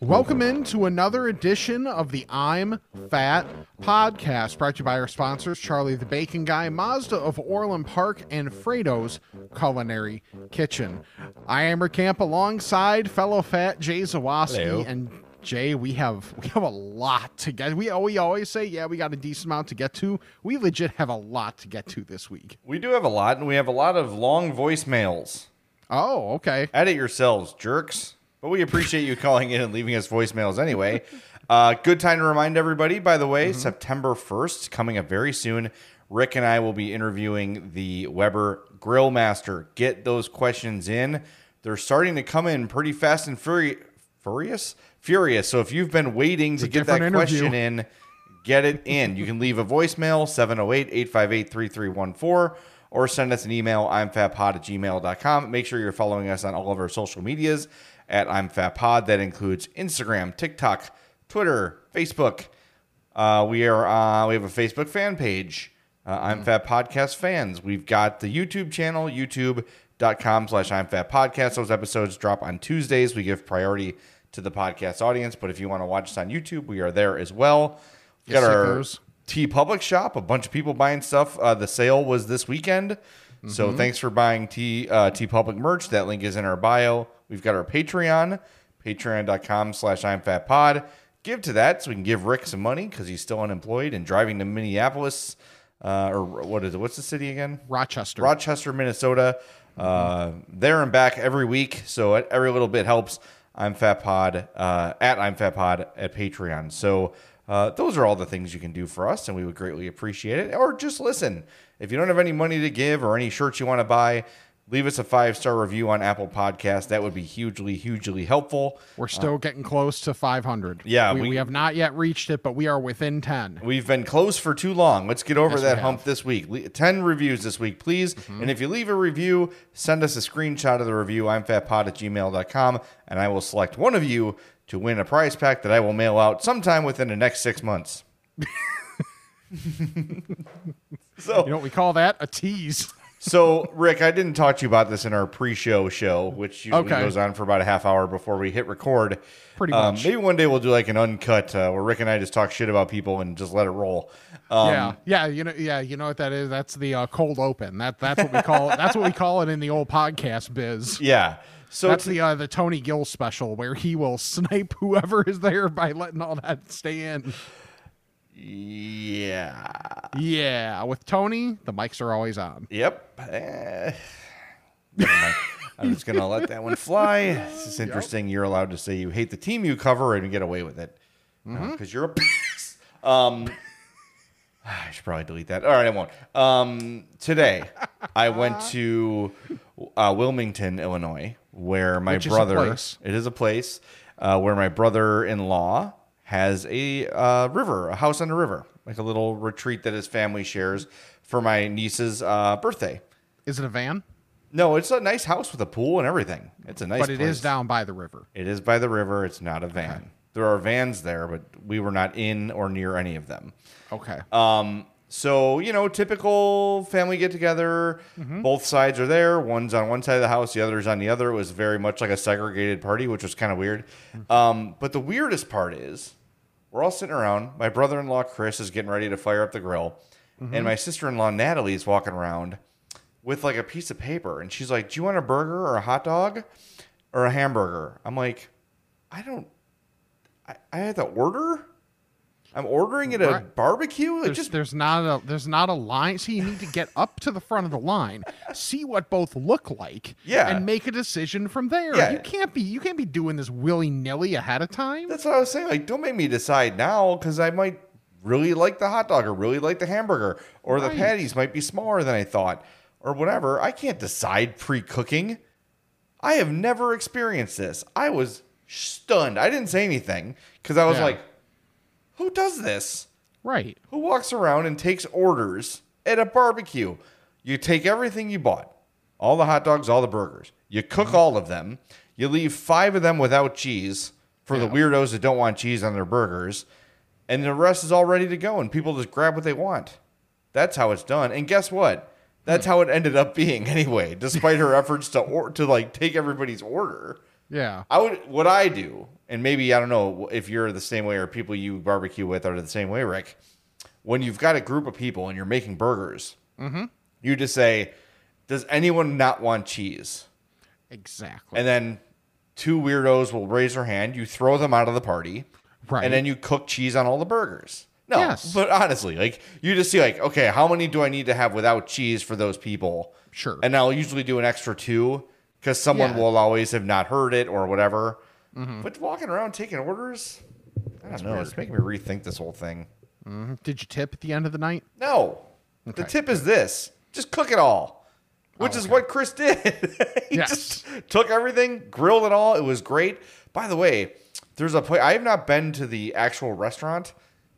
Welcome into another edition of the I'm Fat podcast, brought to you by our sponsors, Charlie the Bacon Guy, Mazda of Orland Park, and Frato's Culinary Kitchen. I am Camp alongside fellow fat Jay Zawoski and Jay, we have we have a lot to get. We we always say, yeah, we got a decent amount to get to. We legit have a lot to get to this week. We do have a lot, and we have a lot of long voicemails. Oh, okay. Edit yourselves, jerks. But we appreciate you calling in and leaving us voicemails anyway. Uh, good time to remind everybody, by the way, September 1st, coming up very soon, Rick and I will be interviewing the Weber Grill Master. Get those questions in. They're starting to come in pretty fast and furi- furious. Furious. So if you've been waiting to get that interview. question in, get it in. You can leave a voicemail, 708 858 3314, or send us an email, I'm fatpod at gmail.com. Make sure you're following us on all of our social medias at I'm fatpod. That includes Instagram, TikTok, Twitter, Facebook. Uh, we are uh, we have a Facebook fan page. Uh, I'm Fat Podcast fans. We've got the YouTube channel, youtube.com slash I'm Fat Podcast. Those episodes drop on Tuesdays. We give priority to the podcast audience. But if you want to watch us on YouTube, we are there as well. We've Yes, got our. TeePublic shop. A bunch of people buying stuff. Uh, the sale was this weekend. So Mm-hmm. thanks for buying T uh, TeePublic merch. That link is in our bio. We've got our Patreon, patreon.com slash I'm Fat Pod. Give to that so we can give Rick some money because he's still unemployed and driving to Minneapolis. Uh, or what is it? What's the city again? Rochester. Rochester, Minnesota. Uh, there and back every week. So every little bit helps. I'm Fat Pod uh, at I'm Fat Pod at Patreon. So uh, those are all the things you can do for us, and we would greatly appreciate it. Or just listen. If you don't have any money to give or any shirts you want to buy, leave us a five star review on Apple Podcast. That would be hugely, hugely helpful. We're still uh, getting close to 500. Yeah, we, we- we have not yet reached it, but we are within 10. We've been close for too long. Let's get over Yes, that hump this week. Le- 10 reviews this week, please. Mm-hmm. And if you leave a review, send us a screenshot of the review. I'm fatpod at gmail.com, and I will select one of you to win a prize pack that I will mail out sometime within the next six months. so, You know what we call that? A tease. so Rick, I didn't talk to you about this in our pre-show show, which usually Okay. goes on for about a half hour before we hit record. Pretty Um, much. maybe one day we'll do like an uncut uh, where Rick and I just talk shit about people and just let it roll. Um, yeah, yeah, you know, yeah, you know what that is? That's the uh, cold open. That that's what we call it. That's what we call it in the old podcast biz. Yeah. So That's the uh, the Tony Gill special where he will snipe whoever is there by letting all that stay in. Yeah. Yeah, with Tony, the mics are always on. Yep. Eh. I'm just gonna let that one fly. It's just interesting. You're allowed to say you hate the team you cover and get away with it because you're a piece. Um, I should probably delete that. All right, I won't. Um, today, I went to uh, Wilmington, Illinois, where my Which is brother. place. It is a place uh, where my brother-in-law has a uh, river, a house on a river, like a little retreat that his family shares for my niece's uh, birthday. Is it a van? No, it's a nice house with a pool and everything. It's a nice. House. But it is place. down by the river. It is by the river. It's not a van. There are vans there, but we were not in or near any of them. Okay. Um, so you know, typical family get together. Mm-hmm. Both sides are there. One's on one side of the house, the other's on the other. It was very much like a segregated party, which was kind of weird. Mm-hmm. Um, but the weirdest part is, we're all sitting around. My brother-in-law Chris is getting ready to fire up the grill, mm-hmm. and my sister-in-law Natalie is walking around with like a piece of paper, and she's like, "Do you want a burger or a hot dog or a hamburger?" I'm like, "I don't. I, I had to order." I'm ordering it at a barbecue. There's, just there's not a there's not a line. See, you need to get up to the front of the line, see what both look like, Yeah. and make a decision from there. Yeah. You can't be you can't be doing this willy nilly ahead of time. That's what I was saying. Like, don't make me decide now because I might really like the hot dog or really like the hamburger or the patties might be smaller than I thought or whatever. I can't decide pre cooking. I have never experienced this. I was stunned. I didn't say anything because I was Yeah. like, who does this? right. Who walks around and takes orders at a barbecue? You take everything you bought all the hot dogs, all the burgers. You cook Mm-hmm. all of them. You leave five of them without cheese for the weirdos that don't want cheese on their burgers, and the rest is all ready to go, and people just grab what they want. That's how it's done. And guess what? That's how it ended up being anyway, despite her efforts to or, to like take everybody's order. Yeah. I would what I do, and maybe I don't know if you're the same way or people you barbecue with are the same way, Rick. When you've got a group of people and you're making burgers, mm-hmm. you just say, "Does anyone not want cheese?" Exactly. And then two weirdos will raise their hand. You throw them out of the party, Right. And then you cook cheese on all the burgers. No, Yes. but honestly, like you just see, like, okay, how many do I need to have without cheese for those people? Sure. And I'll usually do an extra two because someone Yeah. Mm-hmm. will always have not heard it or whatever. But walking around taking orders, I don't know. It's making me rethink this whole thing. Did you tip at the end of the night? No, the tip is this: just cook it all, which is what Chris did. he Yes. just took everything, grilled it all. It was great. By the way, there's a place I have not been to the actual restaurant,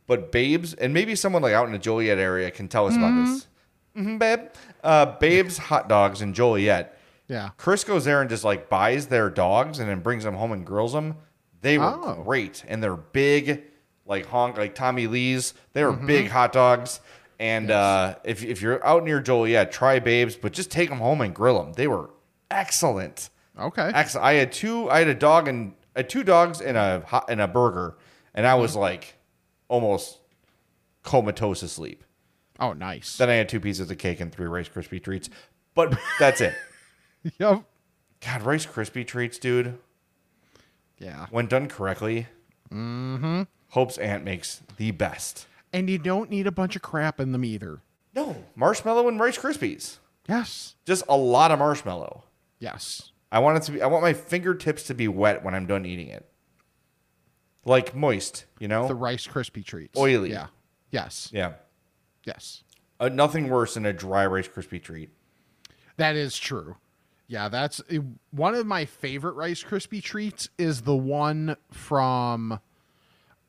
but Babes and maybe someone like out in the Joliet area can tell us about this. hmm babe, uh, Babes hot dogs in Joliet. Yeah. Chris goes there and just like buys their dogs and then brings them home and grills them. They were Oh. great and they're big, like honk, like Tommy Lee's. They were mm-hmm. big hot dogs. And uh, if if you're out near Joliet, try Babes, but just take them home and grill them. They were excellent. Okay. Excellent. I had two. I had a dog and had two dogs and a hot and a burger, and I was mm-hmm. like almost comatose asleep. Oh, nice. Then I had two pieces of cake and three Rice Krispie treats, but that's it. Yep. God, Rice Krispie treats, dude. Yeah. When done correctly, mm-hmm. Hope's aunt makes the best. And you don't need a bunch of crap in them either. No, marshmallow and Rice Krispies. Yes. Just a lot of marshmallow. Yes. I want it to be. I want my fingertips to be wet when I'm done eating it, like moist. You know, The Rice Krispie treats. Oily. Yeah. Yes. yeah. Yes. Uh, nothing worse than a dry Rice Krispie treat. That is true. Yeah, that's one of my favorite Rice Krispie treats is the one from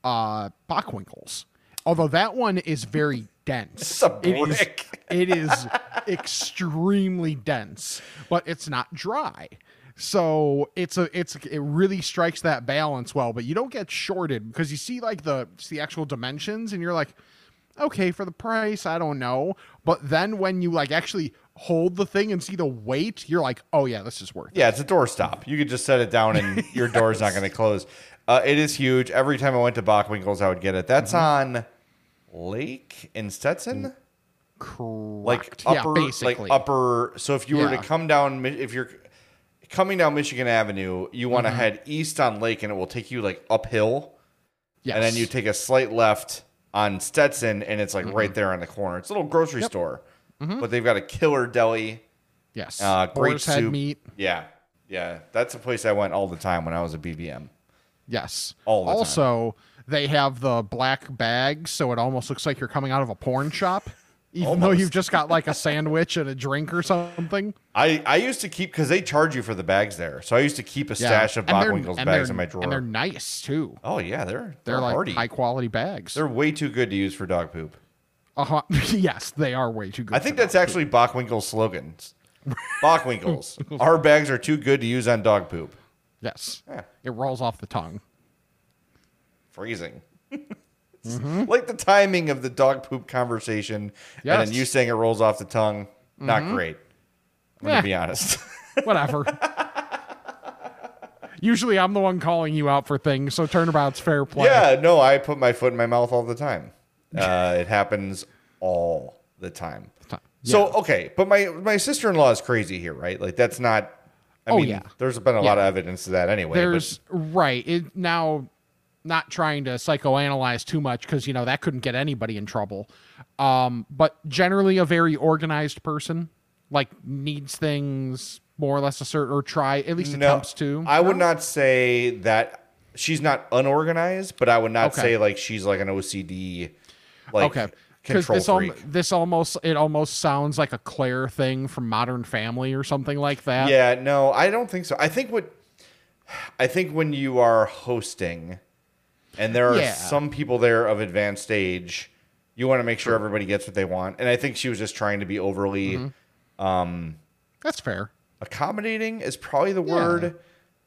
uh Bockwinkel's. Although that one is very dense. It's a It is, it is extremely dense, but it's not dry. So it's a it's it really strikes that balance well, but you don't get shorted because you see like the the actual dimensions and you're like, okay, for the price, I don't know. But then when you like actually hold the thing and see the weight, you're like, oh yeah, this is worth it. Yeah, it's a doorstop. You could just set it down and your door's not going to close. Uh, it is huge. Every time I went to Bockwinkel's, I would get it. That's Mm-hmm. on Lake in Stetson. Correct. like yeah, upper, basically. like upper. So if you were to come down, if you're coming down Michigan Avenue, you Mm-hmm. want to head east on Lake, and it will take you like uphill, yes. and then you take a slight left on Stetson, and it's like Mm-hmm. right there on the corner. It's a little grocery store, but they've got a killer deli. yes. Uh, great Boar's soup. meat. Yeah, yeah, that's a place I went all the time when I was a BBM. Yes. All the time. also, they have the black bags, so it almost looks like you're coming out of a porn shop, even though you've just got like a sandwich and a drink or something. I, I used to keep because they charge you for the bags there, so I used to keep a stash of Bockwinkel's bags in my drawer. And they're nice too. oh yeah, they're They're, they're, like hardy. high quality bags. They're way too good to use for dog poop. Uh-huh. yes, they are way too good. I think that's actually Bockwinkel's slogans. Bockwinkel's. Our bags are too good to use on dog poop. poop. Yes. Yeah. It rolls off the tongue. Freezing. It's Like the timing of the dog poop conversation, and then you saying it rolls off the tongue. Not great. I'm Yeah. gonna be honest. Whatever. Usually I'm the one calling you out for things, so turnabout's fair play. yeah, no, I put my foot in my mouth all the time. Uh, it happens all the time. So okay, but my my sister in law is crazy here, right? Like that's not. I Oh, mean, yeah. there's been a lot of evidence to that anyway. but- There's right it now. Not trying to psychoanalyze too much because you know that couldn't get anybody in trouble. Um, but generally a very organized person, like needs things more or less a certain or try at least attempts to. I would not say that she's not unorganized, but I would not Okay. say like she's like an OCD, like okay because control this al- this almost it almost sounds like a Claire thing from Modern Family or something like that. yeah, no, I don't think so. I think what I think when you are hosting, and there are Yeah. some people there of advanced age, you want to make sure everybody gets what they want. And I think she was just trying to be overly, Mm-hmm. um, That's fair. accommodating is probably the word.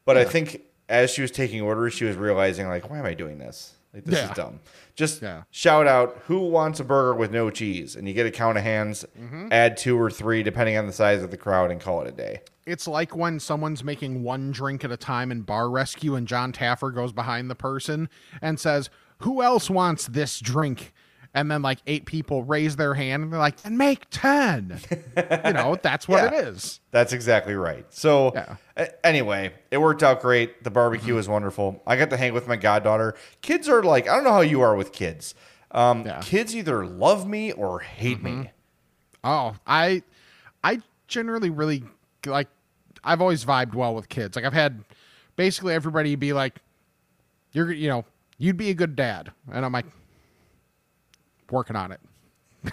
But I think as she was taking orders, she was realizing like, why am I doing this? Like this Yeah. is dumb. Just Yeah. shout out who wants a burger with no cheese, and you get a count of hands. Mm-hmm. Add two or three depending on the size of the crowd, and call it a day. It's like when someone's making one drink at a time in bar rescue and Jon Taffer goes behind the person and says, Who else wants this drink? And then like eight people raise their hand and they're like, and make 10. you know, that's what Yeah. it is. That's exactly right. So, Yeah. anyway, it worked out great. The barbecue was wonderful. I got to hang with my goddaughter. Kids are like, I don't know how you are with kids. Um, Yeah. Kids either love me or hate me. Oh, I I generally really like I've always vibed well with kids. Like I've had basically everybody be like you're you know, you'd be a good dad. And I'm like working on it.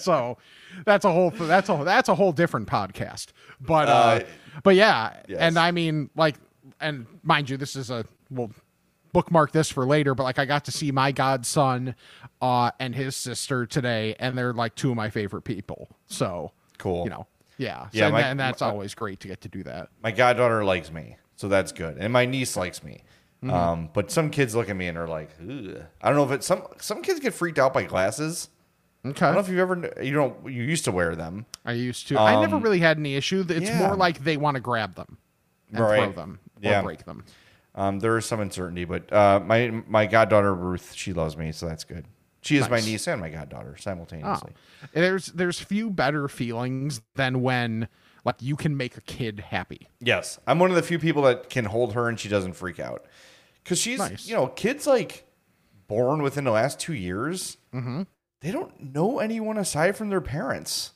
so that's a whole that's a that's a whole different podcast. But uh, Uh, but yeah, yes. and I mean like and mind you this is a well bookmark this for later, but like I got to see my godson uh and his sister today and they're like two of my favorite people. So Cool. You know. Yeah. So, Yeah, and, my- and that's my- always great to get to do that. My goddaughter likes me, so that's good, and my niece likes me. Mm-hmm. Um, but some kids look at me and are like, Ugh. I don't know if it's some some kids get freaked out by glasses. Okay. I don't know if you've ever you don't you used to wear them. I used to. I never Um, really had any issue. It's yeah. more like they want to grab them and throw them or Yeah. break them. Um, there is some uncertainty, but uh, my my goddaughter Ruth, she loves me, so that's good. She is my niece and my goddaughter Oh, simultaneously. there's there's few better feelings than when like you can make a kid happy. Yes, I'm one of the few people that can hold her and she doesn't freak out because she's Nice. you know kids like born within the last two years. Mm-hmm. They don't know anyone aside from their parents.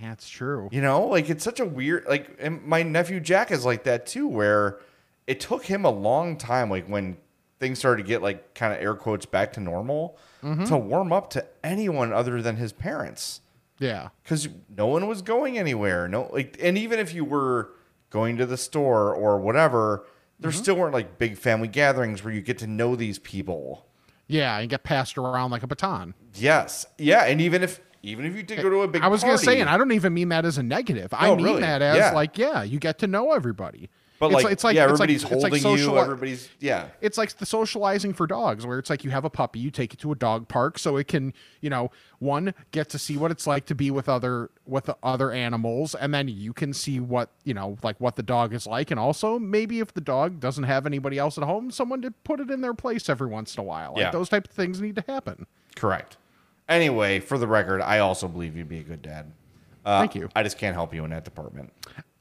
Yeah, it's true. You know, like it's such a weird like and my nephew Jack is like that too, where it took him a long time, like when things started to get like kind of air quotes back to normal, Mm-hmm. to warm up to anyone other than his parents. Yeah. Because no one was going anywhere. No like and even if you were going to the store or whatever, there Mm-hmm. still weren't like big family gatherings where you get to know these people. Yeah, and get passed around like a baton. Yes. Yeah. And even if even if you did go to a big I was going to say, and I don't even mean that as a negative. I mean really. that as Yeah. like, yeah, you get to know everybody. But It's like, yeah, everybody's it's like, holding it's like social, you. Everybody's yeah. it's like the socializing for dogs where it's like you have a puppy you take it to a dog park so it can you know one get to see what it's like to be with other with the other animals and then you can see what you know like what the dog is like and also maybe if the dog doesn't have anybody else at home someone to put it in their place every once in a while like Yeah. those type of things need to happen Correct. Anyway, for the record, I also believe you'd be a good dad. Uh, Thank you. I just can't help you in that department.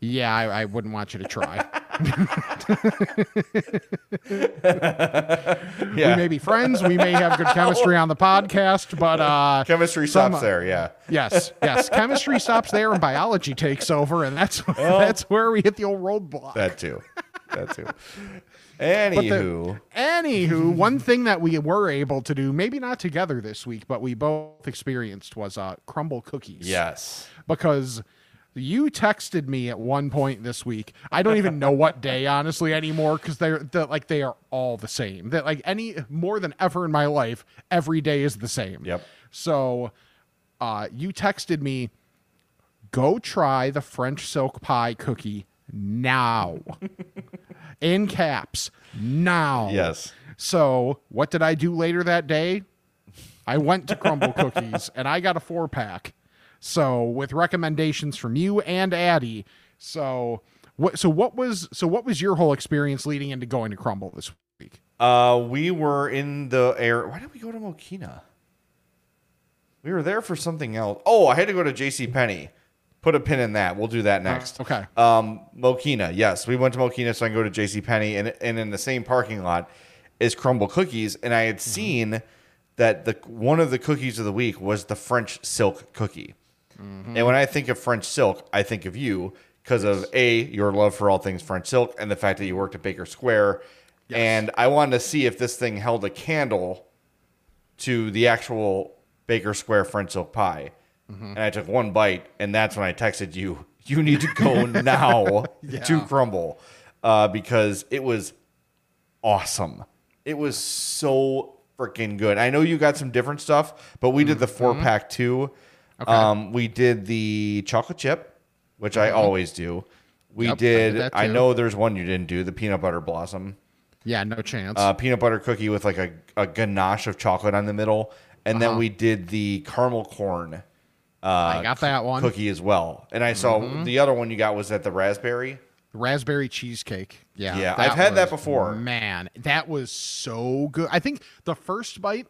Yeah I, I wouldn't want you to try Yeah. we may be friends we may have good chemistry on the podcast but uh Chemistry some- stops there. Yeah. Yes, yes. Chemistry stops there and biology takes over, and that's that's where we hit the old roadblock. That too. That too. But Anywho, the, anywho, one thing that we were able to do, maybe not together this week, but we both experienced was uh, Crumbl cookies. yes. Because you texted me at one point this week. I don't even know what day, honestly, anymore, because they're, they're like they are all the same. That like any more than ever in my life, every day is the same. Yep. So uh, you texted me, go try the French silk pie cookie now. In caps, now. Yes. So what did I do later that day? I went to Crumbl Cookies and I got a four pack. So with recommendations from you and Addie. So what so what was so what was your whole experience leading into going to Crumbl this week? Uh, we were in the air. Why did we go to Mokena? We were there for something else. Oh, I had to go to J.C. Penney. Put a pin in that. We'll do that next. okay. Um, Mokena. Yes, we went to Mokena, so I can go to J.C. Penney, and and in the same parking lot is Crumbl Cookies, and I had seen that the one of the cookies of the week was the French silk cookie. Mm-hmm. And when I think of French silk, I think of you because of a your love for all things French silk and the fact that you worked at Baker Square. And I wanted to see if this thing held a candle to the actual Baker Square French silk pie. Mm-hmm. And I took one bite, and that's when I texted you. You need to go now to Crumbl uh, because it was awesome. It was so freaking good. I know you got some different stuff, but we did the mm-hmm. four pack too. Okay. Um, we did the chocolate chip, which I always do. We Mm-hmm. Yep, I did did. that I, too. know there's one you didn't do. The peanut butter blossom, Yeah, no chance. uh, peanut butter cookie with like a, a ganache of chocolate on the middle, and then Uh-huh. we did the caramel corn I got that one. cookie as well. And I saw Mm-hmm. the other one you got was that the raspberry. Raspberry cheesecake. Yeah. Yeah, I've had that before. Man, that was so good. I think the first bite,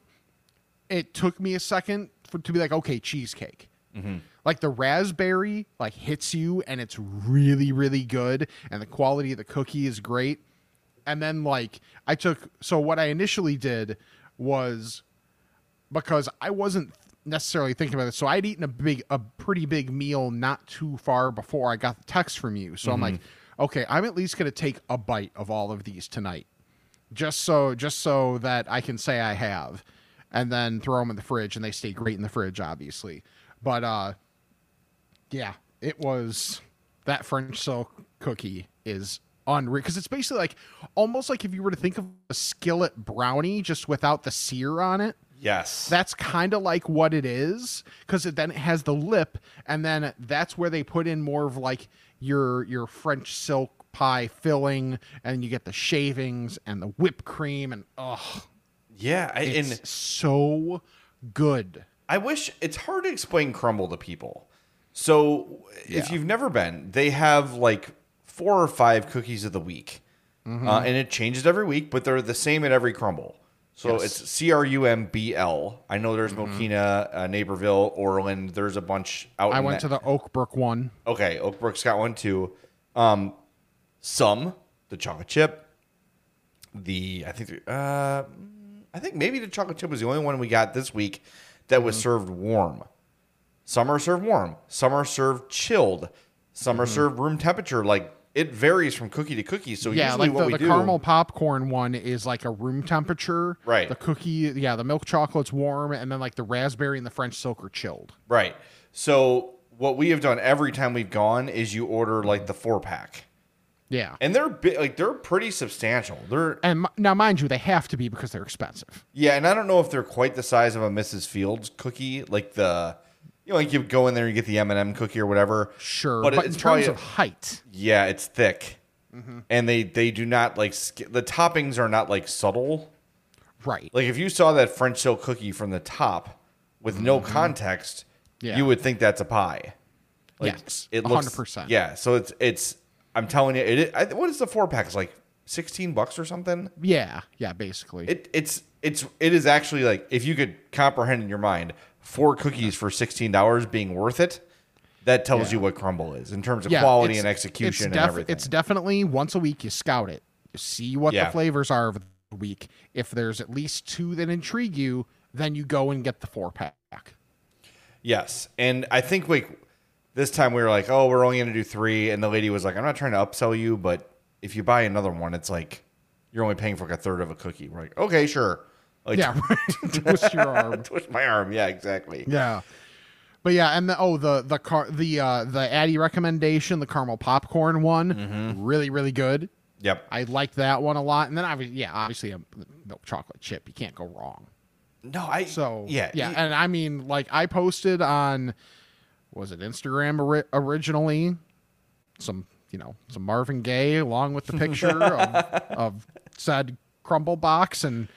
it took me a second to be like, okay, cheesecake. Mm-hmm. Like the raspberry, like hits you, and it's really, really good, and the quality of the cookie is great. And then like I took, so what I initially did was because I wasn't necessarily thinking about it. So I'd eaten a big, a pretty big meal not too far before I got the text from you. So I'm like, okay, I'm at least going to take a bite of all of these tonight, just so, just so that I can say I have, and then throw them in the fridge, and they stay great in the fridge, obviously. But uh, yeah, it was that French silk cookie is unreal because it's basically like almost like if you were to think of a skillet brownie just without the sear on it Yes. that's kind of like what it is because it, then it has the lip and then that's where they put in more of like your your french silk pie filling and you get the shavings and the whipped cream and oh yeah. I, it's and so good I wish it's hard to explain Crumbl to people. So if you've never been, they have like four or five cookies of the week, Mm-hmm. uh, and it changes every week, but they're the same at every Crumbl. So Yes. it's C R U M B L. I know there's Mokena, uh, Naperville, Orland. There's a bunch out. Mm-hmm. i went that- to the oakbrook one Okay, Oakbrook's got one too. Um, some the chocolate chip. The I think uh, I think maybe the chocolate chip was the only one we got this week that was Mm-hmm. served warm. Some are served warm. Some are served chilled. Some Mm-hmm. are served room temperature. Like it varies from cookie to cookie. So yeah usually like the, the do, caramel popcorn one is like a room temperature Right. the cookie yeah the milk chocolate's warm and then like the raspberry and the french silk are chilled right. So what we have done every time we've gone is you order like the four pack, yeah and they're bi- like they're pretty substantial. They're and m- now mind you they have to be because they're expensive Yeah, and I don't know if they're quite the size of a Mrs. Fields cookie, like the, you know, like you go in there and you get the M and m cookie or whatever. Sure, but, but, it's in probably terms of height, yeah, it's thick, Mm-hmm. and they they do not like sk- the toppings are not like subtle. right? Like if you saw that French silk cookie from the top with no context, Mm-hmm. Yeah. you would think that's a pie. Like yes, it looks 100%. Yeah, so it's it's. I'm telling you, it. I, what is the four pack? It's like sixteen bucks or something. yeah, yeah. Basically, It it's it's it is actually like if you could comprehend in your mind four cookies for sixteen dollars being worth it, that tells Yeah. you what Crumbl is in terms of yeah, quality it's- and execution it's and def- everything. It's definitely once a week you scout it, you see what Yeah. the flavors are of the week. If there's at least two that intrigue you, then you go and get the four pack. yes, and I think like this time we were like, oh, we're only going to do three, and the lady was like, I'm not trying to upsell you, but if you buy another one, it's like you're only paying for like a third of a cookie. We're like, okay, sure. Like, Yeah, twist your arm. twist my arm. Yeah, exactly. Yeah. But yeah, and the oh the the car the uh the Addy recommendation, the caramel popcorn one, Mm-hmm. really really good. Yep. I like that one a lot. And then obviously, yeah, obviously a milk chocolate chip, you can't go wrong. No, I. So yeah, yeah, y- and I mean, like I posted on was it Instagram ori- originally some you know some Marvin Gaye along with the picture of, of said Crumbl box and.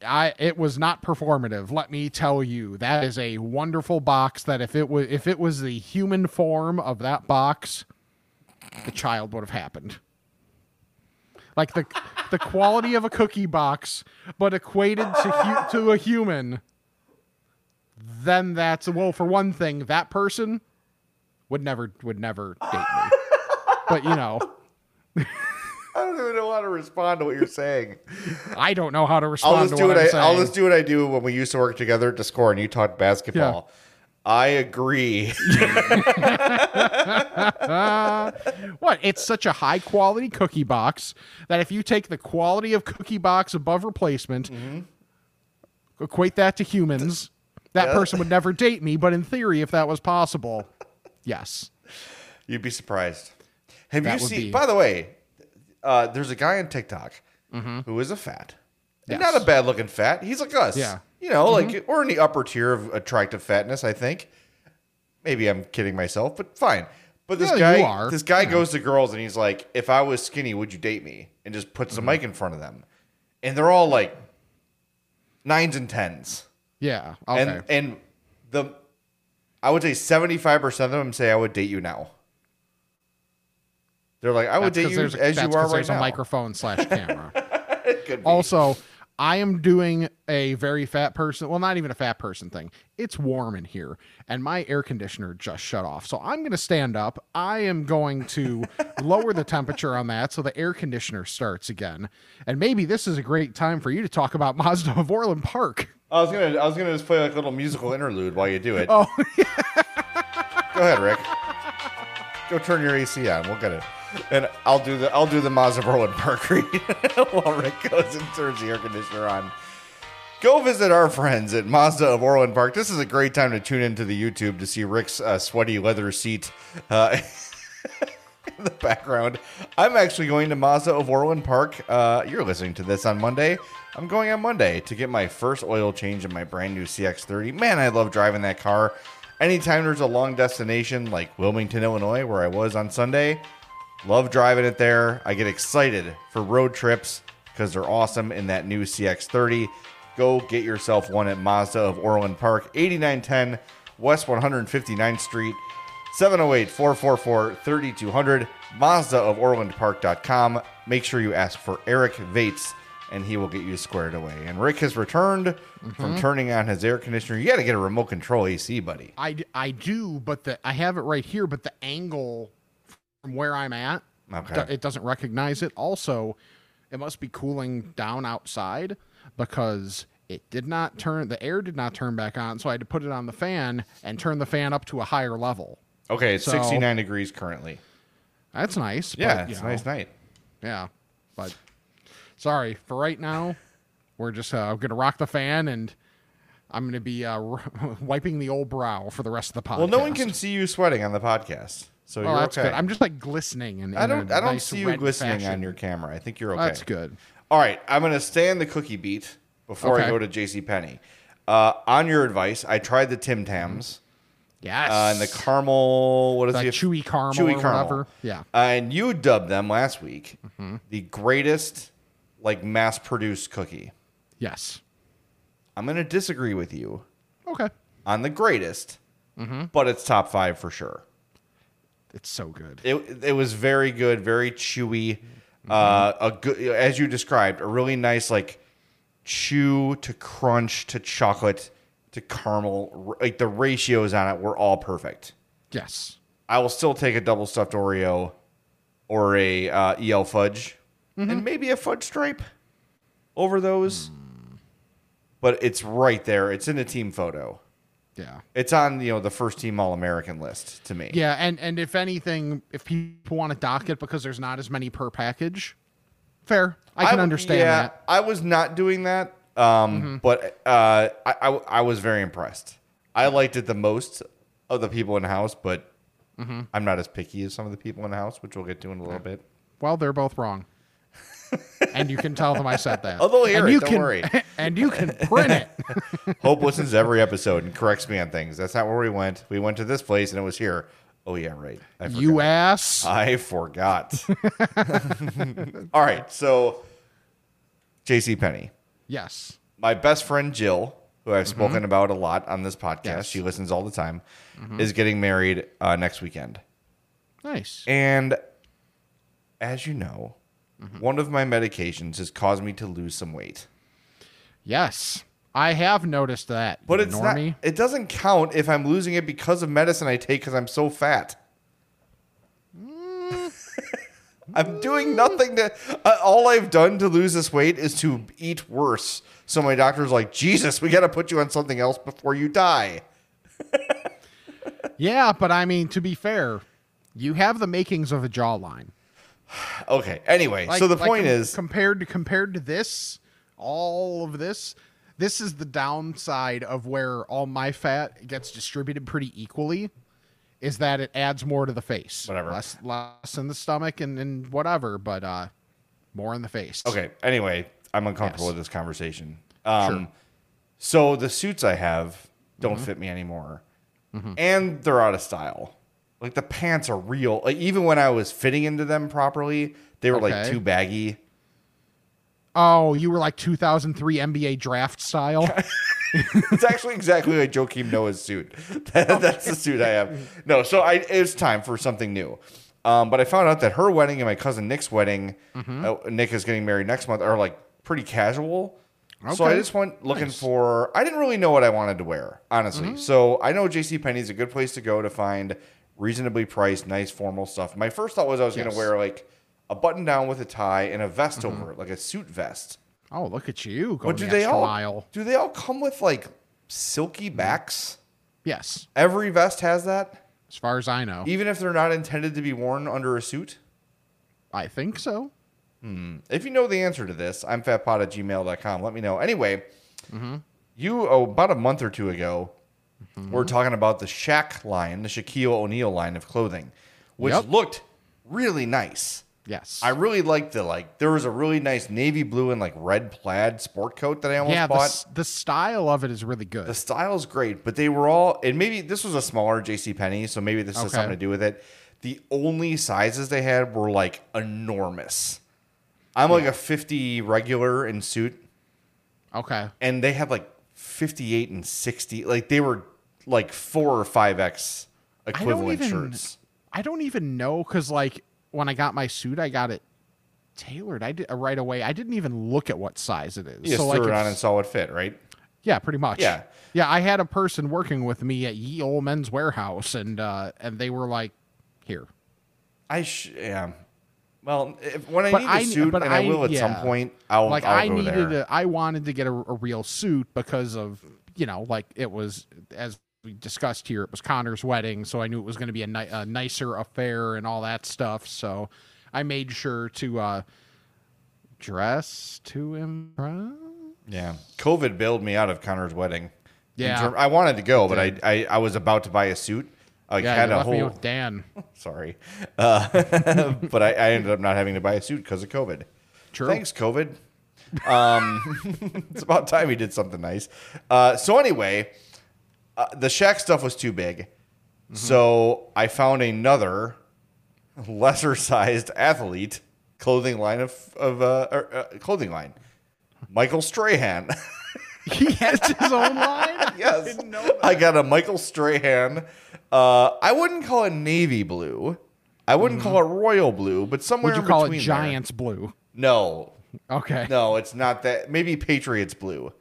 I it was not performative. Let me tell you, that is a wonderful box. That if it was if it was the human form of that box, the child would have happened. Like the the quality of a cookie box, but equated to hu- to a human. Then that's well, for one thing, that person would never would never date me. But you know, I don't even know how to respond to what you're saying. I don't know how to respond I'll just to do what what I'm I, I'll just do what I do when we used to work together at Discord and you talk basketball. I agree. What? It's such a high quality cookie box that if you take the quality of cookie box above replacement, mm-hmm. equate that to humans, that Yeah. person would never date me. But in theory, if that was possible, yes. You'd be surprised. Have That you seen? be- By the way, uh, there's a guy on TikTok who is a fat, Mm-hmm. Yes. not a bad looking fat. He's like us. Yeah. Mm-hmm. You know, like we're in the upper tier of attractive fatness. I think. maybe I'm kidding myself, but fine. But this Yeah, guy, this guy Yeah. goes to girls and he's like, "If I was skinny, would you date me?" And just puts Mm-hmm. the mic in front of them, and they're all like nines and tens, Yeah. Okay. and and the I would say seventy five percent of them say I would date you now. They're like, I would That's date you a- as you are right there's now. a microphone slash camera. Could be. also, I am doing a very fat person. Well, not even a fat person thing. It's warm in here, and my air conditioner just shut off. So I'm going to stand up. I am going to lower the temperature on that so the air conditioner starts again. And maybe this is a great time for you to talk about Mazda of Orland Park. I was gonna I was gonna just play like a little musical interlude while you do it. Oh, yeah. Go ahead, Rick. Go turn your AC on. We'll get it. And I'll do the I'll do the Mazda of Orland Park read while Rick goes and turns the air conditioner on. Go visit our friends at Mazda of Orland Park. This is a great time to tune into the YouTube to see Rick's uh, sweaty leather seat uh, in the background. I'm actually going to Mazda of Orland Park. Uh, you're listening to this on Monday. I'm going on Monday to get my first oil change in my brand new CX30. Man, I love driving that car. Anytime there's a long destination like Wilmington, Illinois, where I was on Sunday, love driving it there. I get excited for road trips because they're awesome in that new CX30. Go get yourself one at Mazda of Orland Park, 8910 West 159th Street, 708 444 3200, Mazda of OrlandPark.com. Make sure you ask for Eric Vates and he will get you squared away. And Rick has returned from mm-hmm. turning on his air conditioner. You got to get a remote control AC, buddy. I, I do, but the I have it right here, but the angle from where I'm at, Okay. it doesn't recognize it. Also, it must be cooling down outside because it did not turn the air did not turn back on, so I had to put it on the fan and turn the fan up to a higher level. Okay, it's So- 69 degrees currently. That's nice. Yeah, you it's a know, nice night. Yeah, but sorry for right now. We're just uh, gonna rock the fan and. I'm going to be uh, wiping the old brow for the rest of the podcast. Well, no one can see you sweating on the podcast, so Oh, you're that's okay. good. I'm just like glistening and I don't. I don't see you glistening on your camera. I think you're okay. That's good. All right, I'm gonna stay on the cookie beat before I Okay. go to J.C. Penney. Uh, on your advice, I tried the Tim Tams Yes. uh, and the caramel. What is the chewy caramel Chewy caramel. Yeah. Uh, and you dubbed them last week Mm-hmm. the greatest, like mass-produced cookie. Yes. I'm gonna disagree with you Okay. on the greatest, Mm-hmm. but it's top five for sure. It's so good. It it was very good, very chewy. Mm-hmm. Uh, a good, as you described, a really nice like chew to crunch to chocolate to caramel. Like the ratios on it were all perfect. Yes. I will still take a double stuffed Oreo or a uh, EL fudge Mm-hmm. and maybe a fudge stripe over those. Hmm. But it's right there. It's in the team photo. Yeah. It's on you know the first team All American list to me. Yeah, and and if anything, if people want to dock it because there's not as many per package, fair. I can w- understand yeah, that. I was not doing that, um, but uh, I, I I was very impressed. I liked it the most of the people in the house, but I'm not as picky as some of the people in the house, which we'll get to in a little bit. Well, they're both wrong. and you can tell them I said that. Oh, they'll hear and it, you don't can, worry. And you can print it. Hope listens to every episode and corrects me on things. That's not where we went. We went to this place and it was here. Oh yeah, right. I forgot. you ass. I forgot. All right, so J.C. Penney. Yes. my best friend Jill, who I've mm-hmm. spoken about a lot on this podcast, Yes. she listens all the time, mm-hmm. is getting married uh, next weekend. Nice. And as you know, mm-hmm. one of my medications has caused me to lose some weight. Yes. I have noticed that. But it's not, it doesn't count if I'm losing it because of medicine I take because I'm so fat. I'm doing nothing to. Uh, all I've done to lose this weight is to eat worse. So my doctor's like, Jesus, we got to put you on something else before you die. Yeah, but I mean, to be fair, you have the makings of a jawline. Okay. Anyway, Like- so the like point com- is, compared to compared to this, all of this, this is the downside of where all my fat gets distributed pretty equally. Is that it adds more to the face, Whatever. less less in the stomach and, and whatever, but uh, more in the face. okay. Anyway, I'm uncomfortable Yes. with this conversation. Um, Sure. Mm-hmm. So the suits I have don't fit me anymore. and they're out of style. Like the pants are real. Like even when I was fitting into them properly, they were like too baggy. Oh, you were like 2003 NBA draft style. It's actually exactly like Joakim Noah's suit. That- That's the suit I have. No, so I it's time for something new. Um, but I found out that her wedding and my cousin Nick's wedding, Mm-hmm. uh, Nick is getting married next month, are like pretty casual. So I just went looking Nice. for. I didn't really know what I wanted to wear, honestly. Mm-hmm. So I know J.C. Penney is a good place to go to find reasonably priced, nice formal stuff. My first thought was I was going Yes. Mm-hmm. to wear like a button down with a tie and a vest mm-hmm. over it, like a suit vest. oh, look at you going But do the they all? mile. Do they all come with like silky mm-hmm. backs? Yes, Every vest has that, as far as I know. even if they're not intended to be worn under a suit. I think so. Hmm. If you know the answer to this, I'm fatpod at gmail.com. Let me know. Anyway, mm-hmm. you, oh, about a month or two ago, we're talking about the Shaq line, the Shaquille O'Neal line of clothing, which Yep. looked really nice. Yes. I really liked the, like, there was a really nice navy blue and, like, red plaid sport coat that I almost yeah, the, bought. s- the style of it is really good. The style's great, but they were all, and maybe this was a smaller J.C. Penney, so maybe this has something to do with it. The only sizes they had were like enormous. I'm like a 50 regular in suit, okay. and they had like 58 and 60. Like they were like four or five X equivalent even- shirts. I don't even know because like when I got my suit, I got it tailored. I did uh, right away. I didn't even look at what size it is. You just so like, threw it on and saw it fit, right? yeah, pretty much. Yeah. yeah. I had a person working with me at Ye Old Men's Warehouse, and uh, and they were like, "Here, I sh- yeah. Well, if, when I But need I a suit, and I, I- will at some point, I'll, like I'll I go needed there. a, I wanted to get a, a real suit because of you know like it was as we discussed here it was Connor's wedding so I knew it was going to be a, ni- a nicer affair and all that stuff so I made sure to uh dress to impress Yeah, COVID bailed me out of Connor's wedding. Yeah. term- I wanted to go, but I, I I was about to buy a suit. I yeah had a left me whole with Dan sorry, uh, but I, I ended up not having to buy a suit because of COVID. True. Thanks, COVID. Um, it's about time he did something nice. Uh, so anyway, uh, the Shaq stuff was too big, Mm-hmm. so I found another lesser sized athlete clothing line of of uh, or, uh, clothing line. Michael Strahan. he has his own line yes, I got a Michael Strahan. Uh, I wouldn't call it navy blue. I wouldn't call it royal blue, but somewhere would you in call it between there. Giants blue No, okay no, it's not that. Maybe Patriots blue. Okay.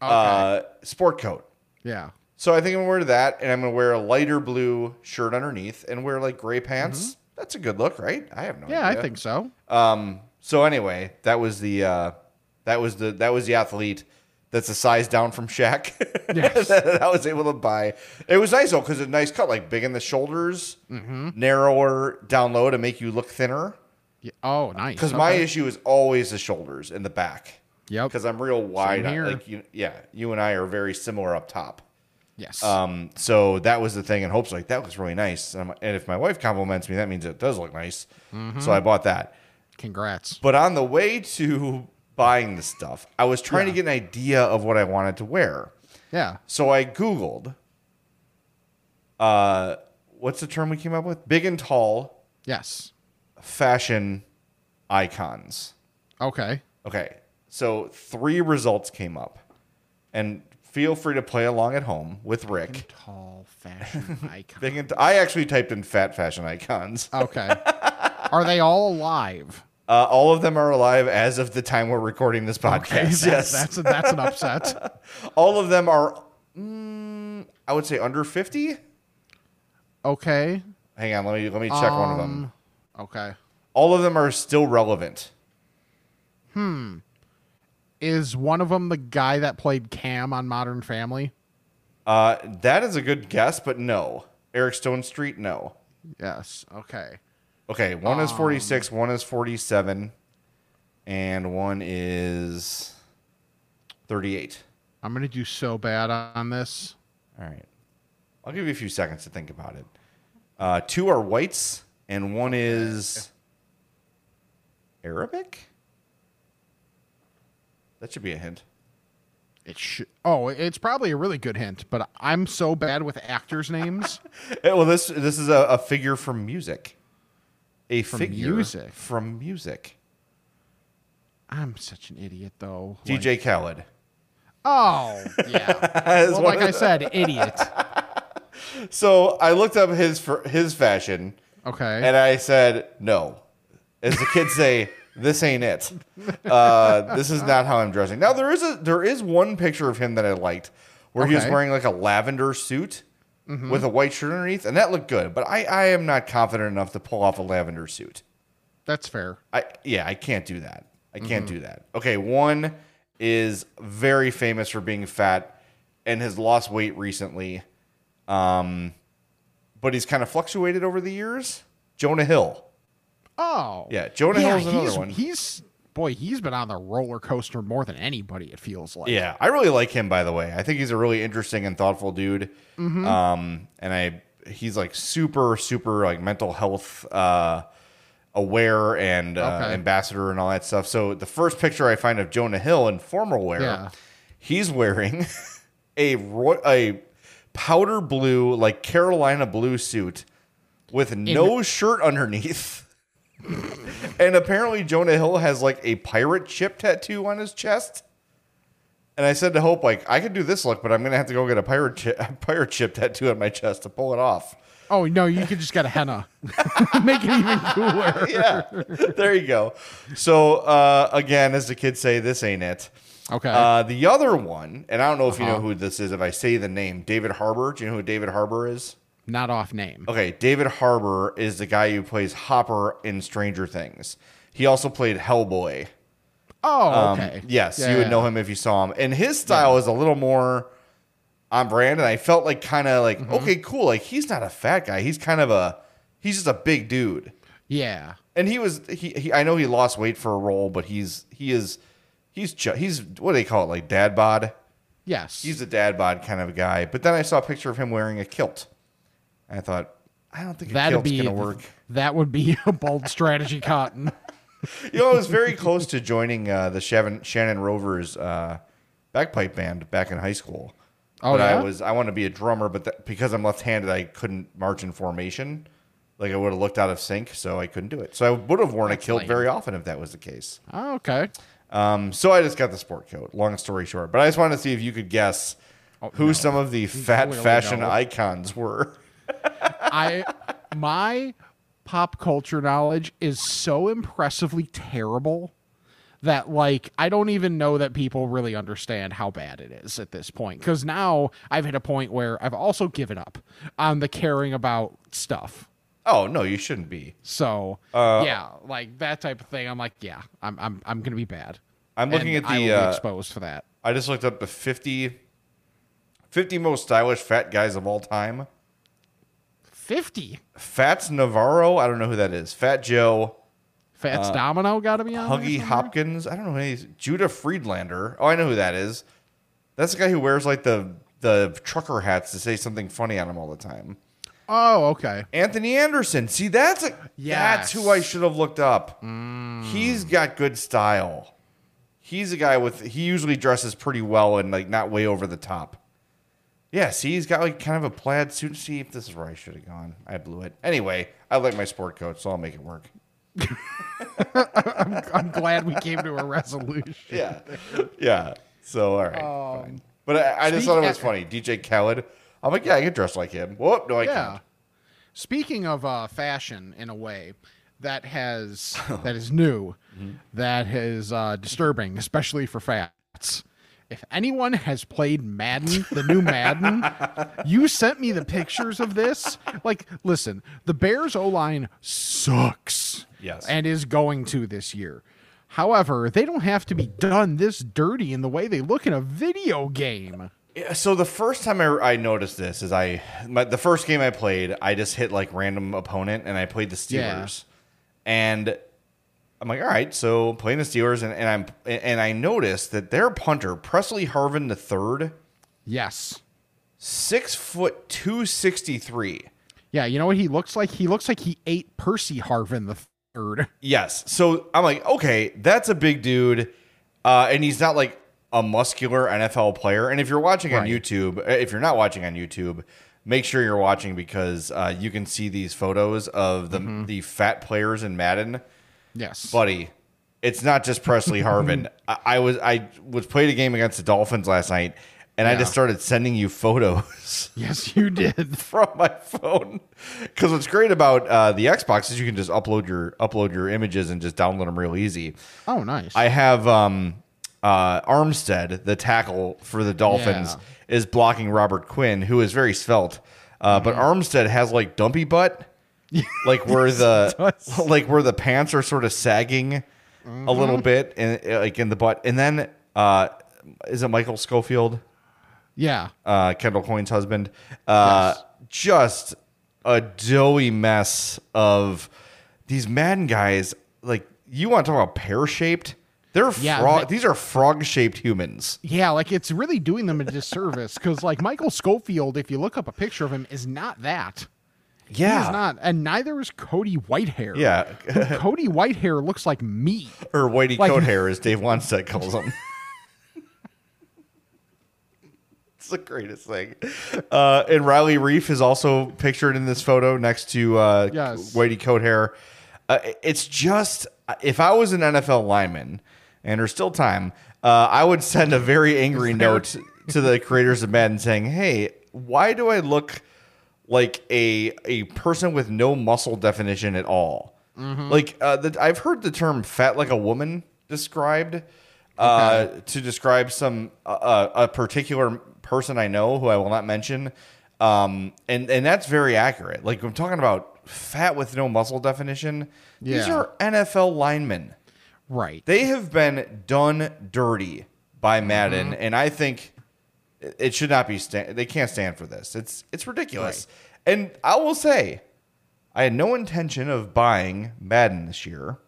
Uh, sport coat. yeah So I think I'm gonna wear that, and I'm gonna wear a lighter blue shirt underneath, and wear like gray pants. That's a good look, right? I have no Mm-hmm. yeah idea. I think so Um. So anyway, that was the uh, that was the that was the athlete that's a size down from Shaq Yes. that I was able to buy. It was nice though because a nice cut, like big in the shoulders, Mm-hmm. narrower down low to make you look thinner. yeah. oh nice Because my issue is always the shoulders and the back. Yep. Because I'm real wide. here. Like you, yeah, you and I are very similar up top. Yes Um, so that was the thing, and hopes like that looks really nice. And, and if my wife compliments me, that means it does look nice. Mm-hmm. So I bought that. congrats But on the way to buying the stuff, I was trying to get an idea of what I wanted to wear. yeah So I Googled, uh, what's the term we came up with? Big and tall yes fashion icons. okay Okay. So three results came up. And feel free to play along at home with Rick. tall fashion icon. Big and I actually typed in fat fashion icons. okay. Are they all alive? Uh, all of them are alive as of the time we're recording this podcast. Okay, that's, yes. that's a, that's an upset. all of them are, mm, I would say, under 50. Okay. Hang on, let me let me check one of them. Um, Okay. All of them are still relevant. Is one of them the guy that played Cam on Modern Family? Uh, that is a good guess, but no. Eric Stonestreet, no. Yes. Okay. Okay, one is 46, one is 47, and one is 38. I'm gonna do so bad on this. All right. I'll give you a few seconds to think about it. Uh, two are whites, and one is Arabic? That should be a hint. It should. Oh, it's probably a really good hint, but I'm so bad with actors' names. Eh, Well, this this is a, a figure from music. A figure music? from music. I'm such an idiot, though. DJ Khaled. Oh, yeah. well, like I said, idiot. So I looked up his for his fashion, Okay. and I said no. As the kids say, this ain't it. Uh, this is not how I'm dressing. Now there is a there is one picture of him that I liked, where he was Okay. wearing like a lavender suit with a white shirt underneath, and that looked good. But I I am not confident enough to pull off a lavender suit. That's fair. I yeah, I can't do that. I can't do that. Okay, one is very famous for being fat and has lost weight recently. Um but he's kind of fluctuated over the years. Jonah Hill. Oh. Yeah, Jonah Hill's another he's, one. He's boy, he's been on the roller coaster more than anybody. It feels like. Yeah, I really like him by the way. I think he's a really interesting and thoughtful dude. Mm-hmm. Um and I he's like super super like mental health uh aware and uh, Okay. ambassador and all that stuff. So the first picture I find of Jonah Hill in formal wear, Yeah. he's wearing a ro- a powder blue like Carolina blue suit with no shirt underneath. and apparently Jonah Hill has like a pirate ship tattoo on his chest. And I said to Hope, like, I could do this look, but I'm gonna have to go get a pirate chi- a pirate ship tattoo on my chest to pull it off. Oh no, you could just get a henna. Make it even cooler. Yeah, there you go. So uh, again, as the kids say, this ain't it. Okay. Uh, the other one, and I don't know if you know Uh-huh. who this is. If I say the name, David Harbour. Do you know who David Harbour is? Not off name. Okay, David Harbour is the guy who plays Hopper in Stranger Things. He also played Hellboy. Oh, Um, okay. Yes, Yeah, you would yeah. know him if you saw him. And his style is a little more on brand. And I felt like kind of like, Mm-hmm. okay, cool. Like he's not a fat guy. He's kind of a, he's just a big dude. Yeah. And he was, he, he I know he lost weight for a role, but he's, he is, he's, ch- he's, what do they call it? Like dad bod. Yes. He's a dad bod kind of guy. But then I saw a picture of him wearing a kilt. And I thought, I don't think That'd be going to work. That would be a bold strategy, Cotton. You know, I was very close to joining uh, the Shannon, Shannon Rovers uh, bagpipe band back in high school. Oh, but I yeah? was I wanted to be a drummer, but that, because I'm left-handed, I couldn't march in formation. Like I would have looked out of sync, so I couldn't do it. So I would have worn a kilt lame. very often if that was the case. Oh, okay. Um, so I just got the sport coat. Long story short, but I just wanted to see if you could guess who some of the fat fashion no. icons were. I my pop culture knowledge is so impressively terrible that like I don't even know that people really understand how bad it is at this point cuz now I've hit a point where I've also given up on the caring about stuff. Oh no, you shouldn't be. So, Uh, yeah, like that type of thing I'm like, yeah, I'm I'm I'm going to be bad. I'm looking And at the. Uh, exposed for that. I just looked up the 50, 50 most stylish fat guys of all time. 50. Fats Navarro, I don't know who that is. Fat Joe, Fats uh, Domino got to be on. Huggy? Hopkins, I don't know who he is. Judah Friedlander. Oh, I know who that is. That's the guy who wears like the the trucker hats to say something funny on him all the time. Oh, okay. Anthony Anderson. See, that's a that's who I should have looked up. Mm. He's got good style. He's a guy with he usually dresses pretty well and like not way over the top. Yeah, see, he's got like kind of a plaid suit. See if this is where I should have gone. I blew it. Anyway, I like my sport coat, so I'll make it work. I'm glad we came to a resolution. Yeah, yeah. So all right, fine. But I, I just thought it was funny. DJ Khaled. I'm like, yeah, I could dress like him. Whoop, no, I Yeah. can't. Speaking of uh, fashion, in a way that has that is new, that is uh, disturbing, especially for fats. If anyone has played Madden, the new Madden, you sent me the pictures of this. Like, listen, the Bears O line sucks. Yes. And is going to this year. However, they don't have to be done this dirty in the way they look in a video game. Yeah, so the first time I, I noticed this is I my, the first game I played, I just hit like random opponent and I played the Steelers, and I'm like, all right, so playing the Steelers and, and I'm and I noticed that their punter Pressley Harvin the third, Yes. six foot two sixty three. Yeah, you know what he looks like? He looks like he ate Percy Harvin the third. Yes. So I'm like, okay, that's a big dude. Uh, and he's not like a muscular NFL player. And if you're watching on YouTube, uh, if you're not watching on YouTube, make sure you're watching because uh, you can see these photos of the Mm-hmm. the fat players in Madden. Yes. Buddy, it's not just Pressley Harvin. I, I was I was played a game against the Dolphins last night, and I just started sending you photos yes, you did. from my phone. Because what's great about uh, the Xbox is you can just upload your upload your images and just download them real easy. Oh, nice. I have um, uh, Armstead, the tackle for the Dolphins, Yeah. is blocking Robert Quinn, who is very svelte. Uh, But Mm-hmm. Armstead has like dumpy butt, like where the like where the pants are sort of sagging a little Mm-hmm. bit, and like in the butt. And then uh, is it Michael Schofield, yeah. uh, Kendall Coyne's husband? Uh, Yes. Just a doughy mess of these Madden guys. Like you want to talk about pear shaped? They're Yeah, frog. these are frog shaped humans. Yeah, like it's really doing them a disservice because, like, Michael Schofield, if you look up a picture of him, is not that. He is not, and neither is Cody Whitehair. Yeah. Cody Whitehair looks like me. or whitey Like- coat hair, as Dave Wannstedt calls him. it's the greatest thing. Uh, and Riley Reiff is also pictured in this photo next to uh, Yes. whitey coat hair. Uh, it's just if I was an NFL lineman, and there's still time, uh, I would send a very angry note to the creators of Madden saying, "Hey, why do I look like a a person with no muscle definition at all?" Like uh, the, I've heard the term "fat like a woman" described uh, to describe some uh, a particular person I know who I will not mention, um, and and that's very accurate. Like I'm talking about fat with no muscle definition. These are NFL linemen. Right. They have been done dirty by Madden, and I think it should not be. Sta- they can't stand for this. It's it's ridiculous. And I will say, I had no intention of buying Madden this year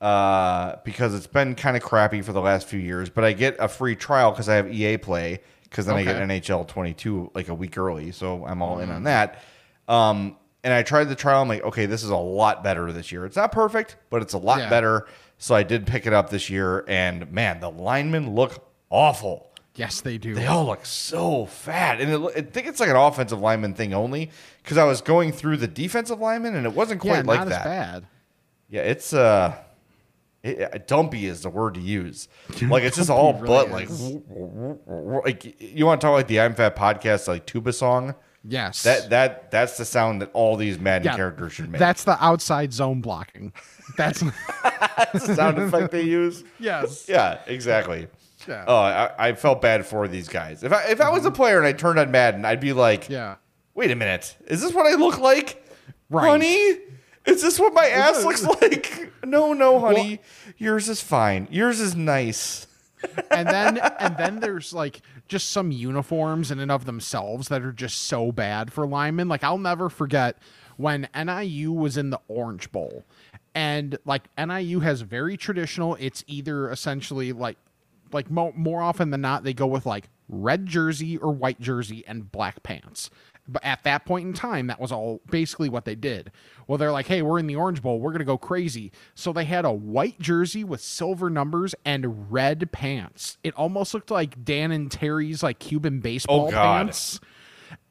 uh, because it's been kind of crappy for the last few years. But I get a free trial because I have EA Play because then I get NHL 22 like a week early, so I'm all in on that. Um, and I tried the trial. I'm like, okay, this is a lot better this year. It's not perfect, but it's a lot Yeah. better. So I did pick it up this year, and man, the linemen look awful. Yes, they do. They all look so fat, and it, I think it's like an offensive lineman thing only. Because I was going through the defensive lineman, and it wasn't quite yeah, like not that. as bad. Yeah, it's uh, it, uh, dumpy is the word to use. Like it's just all Dumpy but really like, like you want to talk like the I'm Fat podcast like tuba song. Yes. That that that's the sound that all these Madden Yeah, characters should make. That's the outside zone blocking. That's That's the sound effect they use. yes. Yeah, exactly. Yeah. Oh, I, I felt bad for these guys. If I if I was a mm-hmm. player and I turned on Madden, I'd be like, Yeah. wait a minute, is this what I look like, Right. honey? Is this what my ass looks like? No, no, honey. Yours is fine. Yours is nice. and then and then there's like just some uniforms in and of themselves that are just so bad for linemen. Like I'll never forget when NIU was in the Orange Bowl. And like NIU has very traditional, it's either essentially like like mo- more often than not they go with like red jersey or white jersey and black pants. But at that point in time, that was all basically what they did. Well, they're like, hey, we're in the Orange Bowl. We're going to go crazy. So they had a white jersey with silver numbers and red pants. It almost looked like Dan and Terry's like Cuban baseball Oh, God. pants.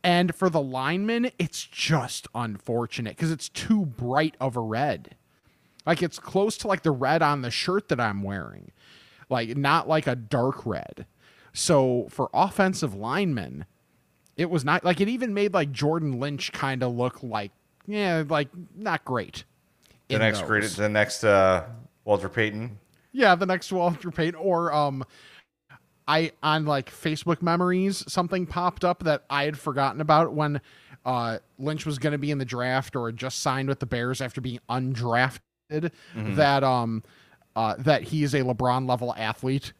And for the linemen, it's just unfortunate because it's too bright of a red. Like it's close to like the red on the shirt that I'm wearing, like not like a dark red. So for offensive linemen, it was not like it even made like Jordan Lynch kind of look like yeah, like not great. The next those. great, the next uh, Walter Payton. Yeah, the next Walter Payton or um I on like Facebook memories something popped up that I had forgotten about when uh Lynch was going to be in the draft or just signed with the Bears after being undrafted that um uh that he is a LeBron level athlete.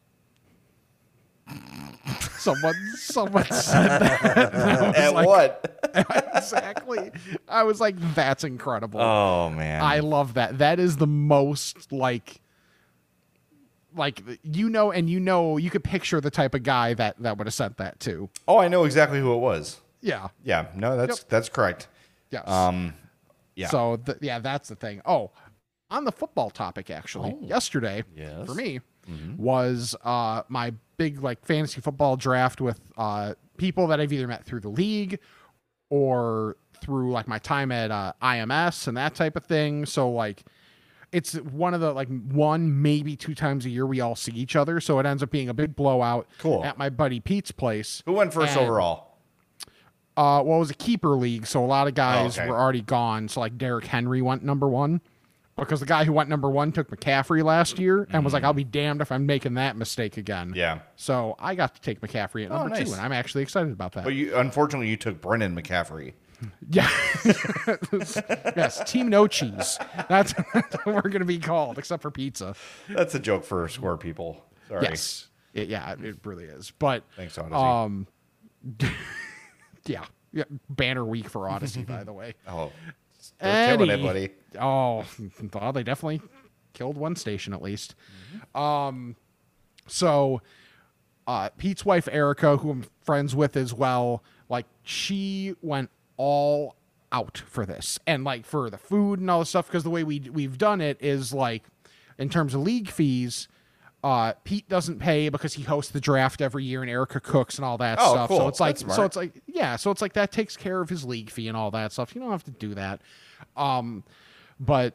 Someone someone said that. At like, what? exactly. I was like that's incredible. oh man, I love that. That is the most like like you know and you know you could picture the type of guy that that would have sent that to. oh I know exactly who it was. Yeah. Yeah, no, that's Yep. that's correct. Yes. Um, yeah. So th- yeah, that's the thing. Oh, on the football topic actually. Yesterday Yes. for me, was uh, my big like fantasy football draft with uh, people that I've either met through the league or through like my time at uh, IMS and that type of thing. So like it's one of the like one maybe two times a year we all see each other. So it ends up being a big blowout Cool. at my buddy Pete's place. Who went first And- overall? Uh, well, it was a keeper league, so a lot of guys Oh, okay. were already gone. So like Derrick Henry went number one because the guy who went number one took McCaffrey last year and was like, "I'll be damned if I'm making that mistake again." Mm. Yeah. So I got to take McCaffrey at Oh, number nice. two, and I'm actually excited about that. But you, unfortunately, you took Brennan McCaffrey. Yeah. yes, Team No Cheese. That's, that's what we're going to be called, except for pizza. That's a joke for square people. Sorry. Yes. It- yeah, it really is. But Thanks, Audacy. um, yeah, yeah, banner week for Audacy, by the way. oh, they're killing it, Eddie. Oh, well, they definitely killed one station at least. Mm-hmm. Um, so uh, Pete's wife Erica, who I'm friends with as well, like she went all out for this and like for the food and all the stuff because the way we we've done it is like in terms of league fees. Uh, Pete doesn't pay because he hosts the draft every year, and Erica cooks and all that Oh, stuff. cool. So it's like, so it's like, yeah, so it's like that takes care of his league fee and all that stuff. You don't have to do that. Um, but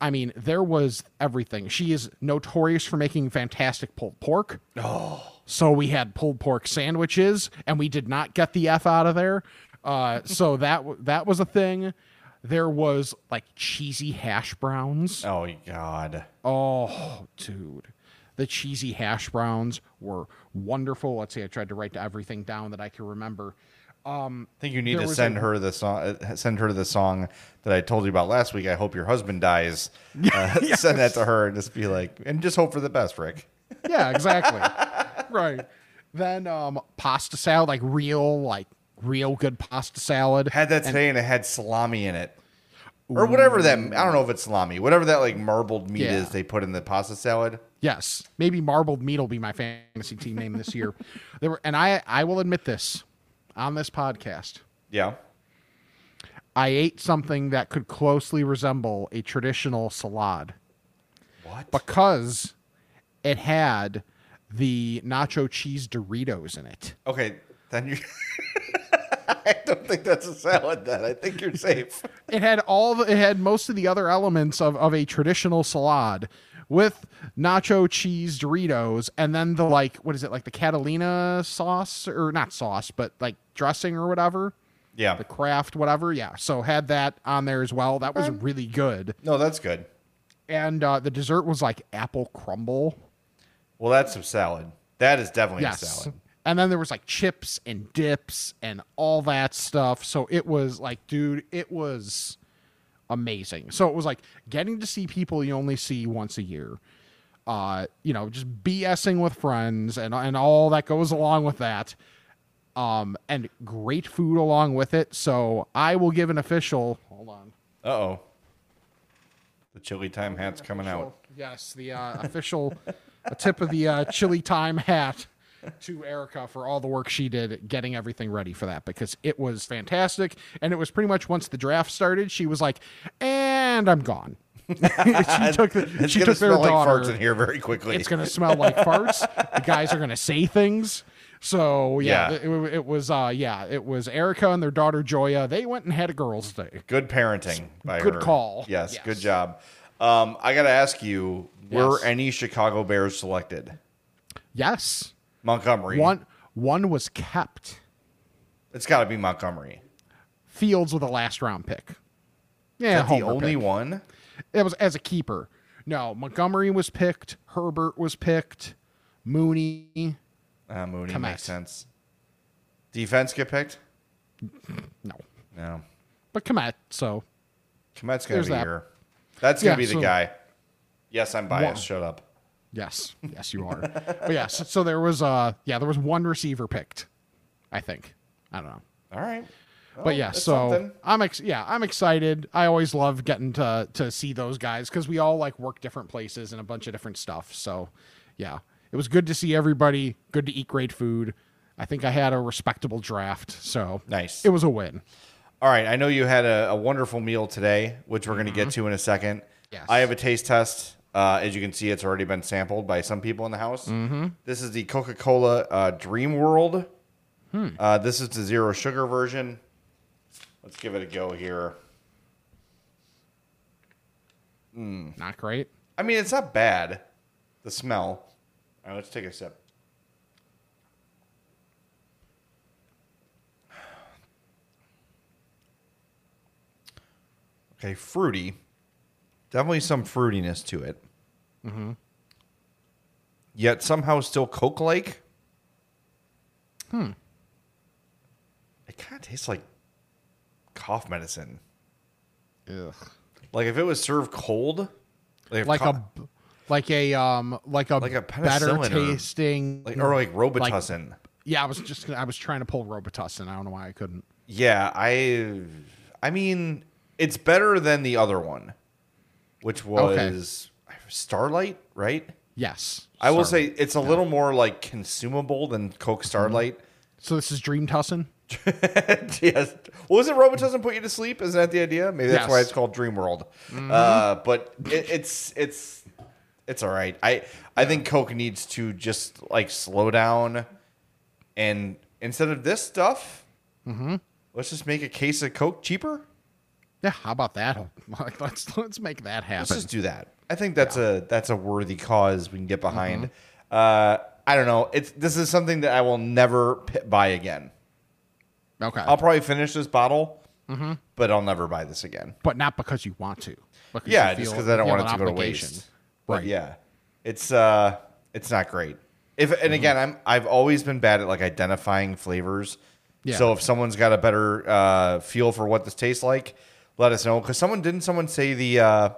I mean, there was everything. She is notorious for making fantastic pulled pork. Oh. So we had pulled pork sandwiches, and we did not get the f out of there. Uh, so that that was a thing. There was like cheesy hash browns. Oh God. Oh, dude. The cheesy hash browns were wonderful. Let's see, I tried to write everything down that I can remember. I think you need to send a- her the song. uh, Send her the song that I told you about last week. I hope your husband dies. Uh, Send that to her and just be like, and just hope for the best, Rick. Yeah, exactly. right. Then um pasta salad, like real, like real good pasta salad. Had that today and it had salami in it, or whatever that. I don't know if it's salami. Whatever that like marbled meat Yeah. is, they put in the pasta salad. Yes, maybe marbled meat will be my fantasy team name this year. There were, and I I will admit this on this podcast. Yeah. I ate something that could closely resemble a traditional salad What? because it had the nacho cheese Doritos in it. Okay, then you. I don't think that's a salad. Then I think you're safe. It had all the, it had most of the other elements of, of a traditional salad with nacho cheese Doritos and then the like what is it like the Catalina sauce or not sauce but like dressing or whatever Yeah. the craft whatever yeah so had that on there as well that was really good No, that's good. and uh, the dessert was like apple crumble Well, that's some salad. That is definitely a salad. And then there was like chips and dips and all that stuff. So it was like dude it was amazing. So it was like getting to see people you only see once a year uh you know just bsing with friends and and all that goes along with that um and great food along with it. So i will give an official hold on. Uh oh. The chili time hat's coming out. Yes, the uh, official a tip of the uh, chili time hat to Erica for all the work she did getting everything ready for that because it was fantastic. And it was pretty much once the draft started, she was like, "And I'm gone." she took the, It's she took their smell like daughter. farts in here very quickly. It's gonna smell like farts. The guys are gonna say things. So yeah, Yeah. It, it was uh yeah, it was Erica and their daughter Joya. They went and had a girls' day. Good parenting by Good her. call. Yes, Yes. good job. Um, I got to ask you: Were Yes. any Chicago Bears selected? Yes, Montgomery. one one was kept. It's got to be Montgomery. Fields with a last round pick. Yeah, the only pick. one? It was as a keeper. No, Montgomery was picked. Herbert was picked. Mooney. Uh, Mooney Kmet. makes sense. Defense get picked? No, No. but Kmet. So Kmet's gonna There's be that. here. That's gonna Yeah, be the so- guy. Yes, I'm biased. One- Shut up. Yes, yes, you are. but yes, so there was uh yeah there was one receiver picked. I think. I don't know. All right. but yeah, so something. I'm ex- yeah, I'm excited. I always love getting to to see those guys because we all like work different places and a bunch of different stuff. So yeah, it was good to see everybody. Good to eat great food. I think I had a respectable draft, so Nice. It was a win. All right, I know you had a, a wonderful meal today, which we're going to get to in a second. Mm-hmm. Yes. I have a taste test Uh, as you can see, it's already been sampled by some people in the house. Mm-hmm. This is the Coca Cola uh, Dream World. Uh, this is the zero sugar version. Let's give it a go here. Not great. I mean, it's not bad. The smell. All right, let's take a sip. Okay, fruity. Definitely some fruitiness to it. Mm-hmm. Yet somehow still Coke like. Hmm. It kind of tastes like cough medicine. Ugh. Like if it was served cold, like, Like co- a like a um like a, Like a better tasting like or like Robitussin. yeah. I was just gonna- I was trying to pull Robitussin. I don't know why I couldn't. Yeah, I I mean, it's better than the other one, which was Starlight, right? Yes, I will say it's a little more like consumable than Coke mm-hmm. Starlight. So this is Dream Tussin. yes. Well, was it Robitussin put you to sleep? Is that the idea? Maybe that's Yes. why it's called Dream World. Mm-hmm. Uh, but it, it's it's it's all right. I I think Coke needs to just like slow down, and instead of this stuff, mm-hmm. let's just make a case of Coke cheaper. Yeah, how about that? Like, let's let's make that happen. Let's just do that. I think that's a that's a worthy cause we can get behind. Uh, I don't know. It's this is something that I will never buy again. okay, I'll probably finish this bottle, but I'll never buy this again. but not because you want to. Because Yeah, you just because I don't want it to go to waste. But Right. yeah, it's uh, it's not great. If and again, I'm I've always been bad at like identifying flavors. Yeah. So if someone's got a better uh, feel for what this tastes like, let us know. Because someone didn't someone say the uh,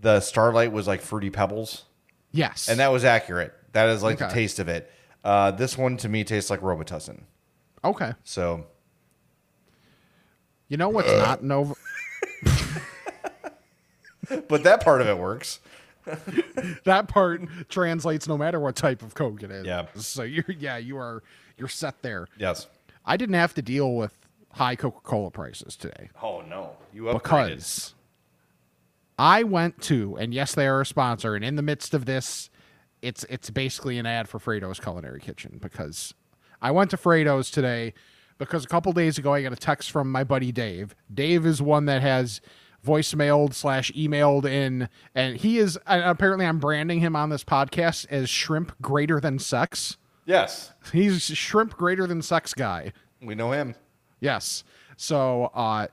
the Starlight was like fruity pebbles, Yes, and that was accurate. That is like the taste of it. Uh, this one to me tastes like Robitussin. okay. So You know what's not Nova? but that part of it works. that part translates no matter what type of Coke it is. Yeah. So you're yeah you are you're set there. Yes. I didn't have to deal with high Coca Cola prices today Oh no, you upgraded. because I went to and yes they are a sponsor and in the midst of this it's it's basically an ad for Frato's Culinary Kitchen because I went to Frato's today because a couple days ago I got a text from my buddy Dave. Dave is one that has voicemailed slash emailed in and he is and apparently I'm branding him on this podcast as shrimp greater than sex. Yes, He's shrimp greater than sex guy. we know him. Yes. So uh,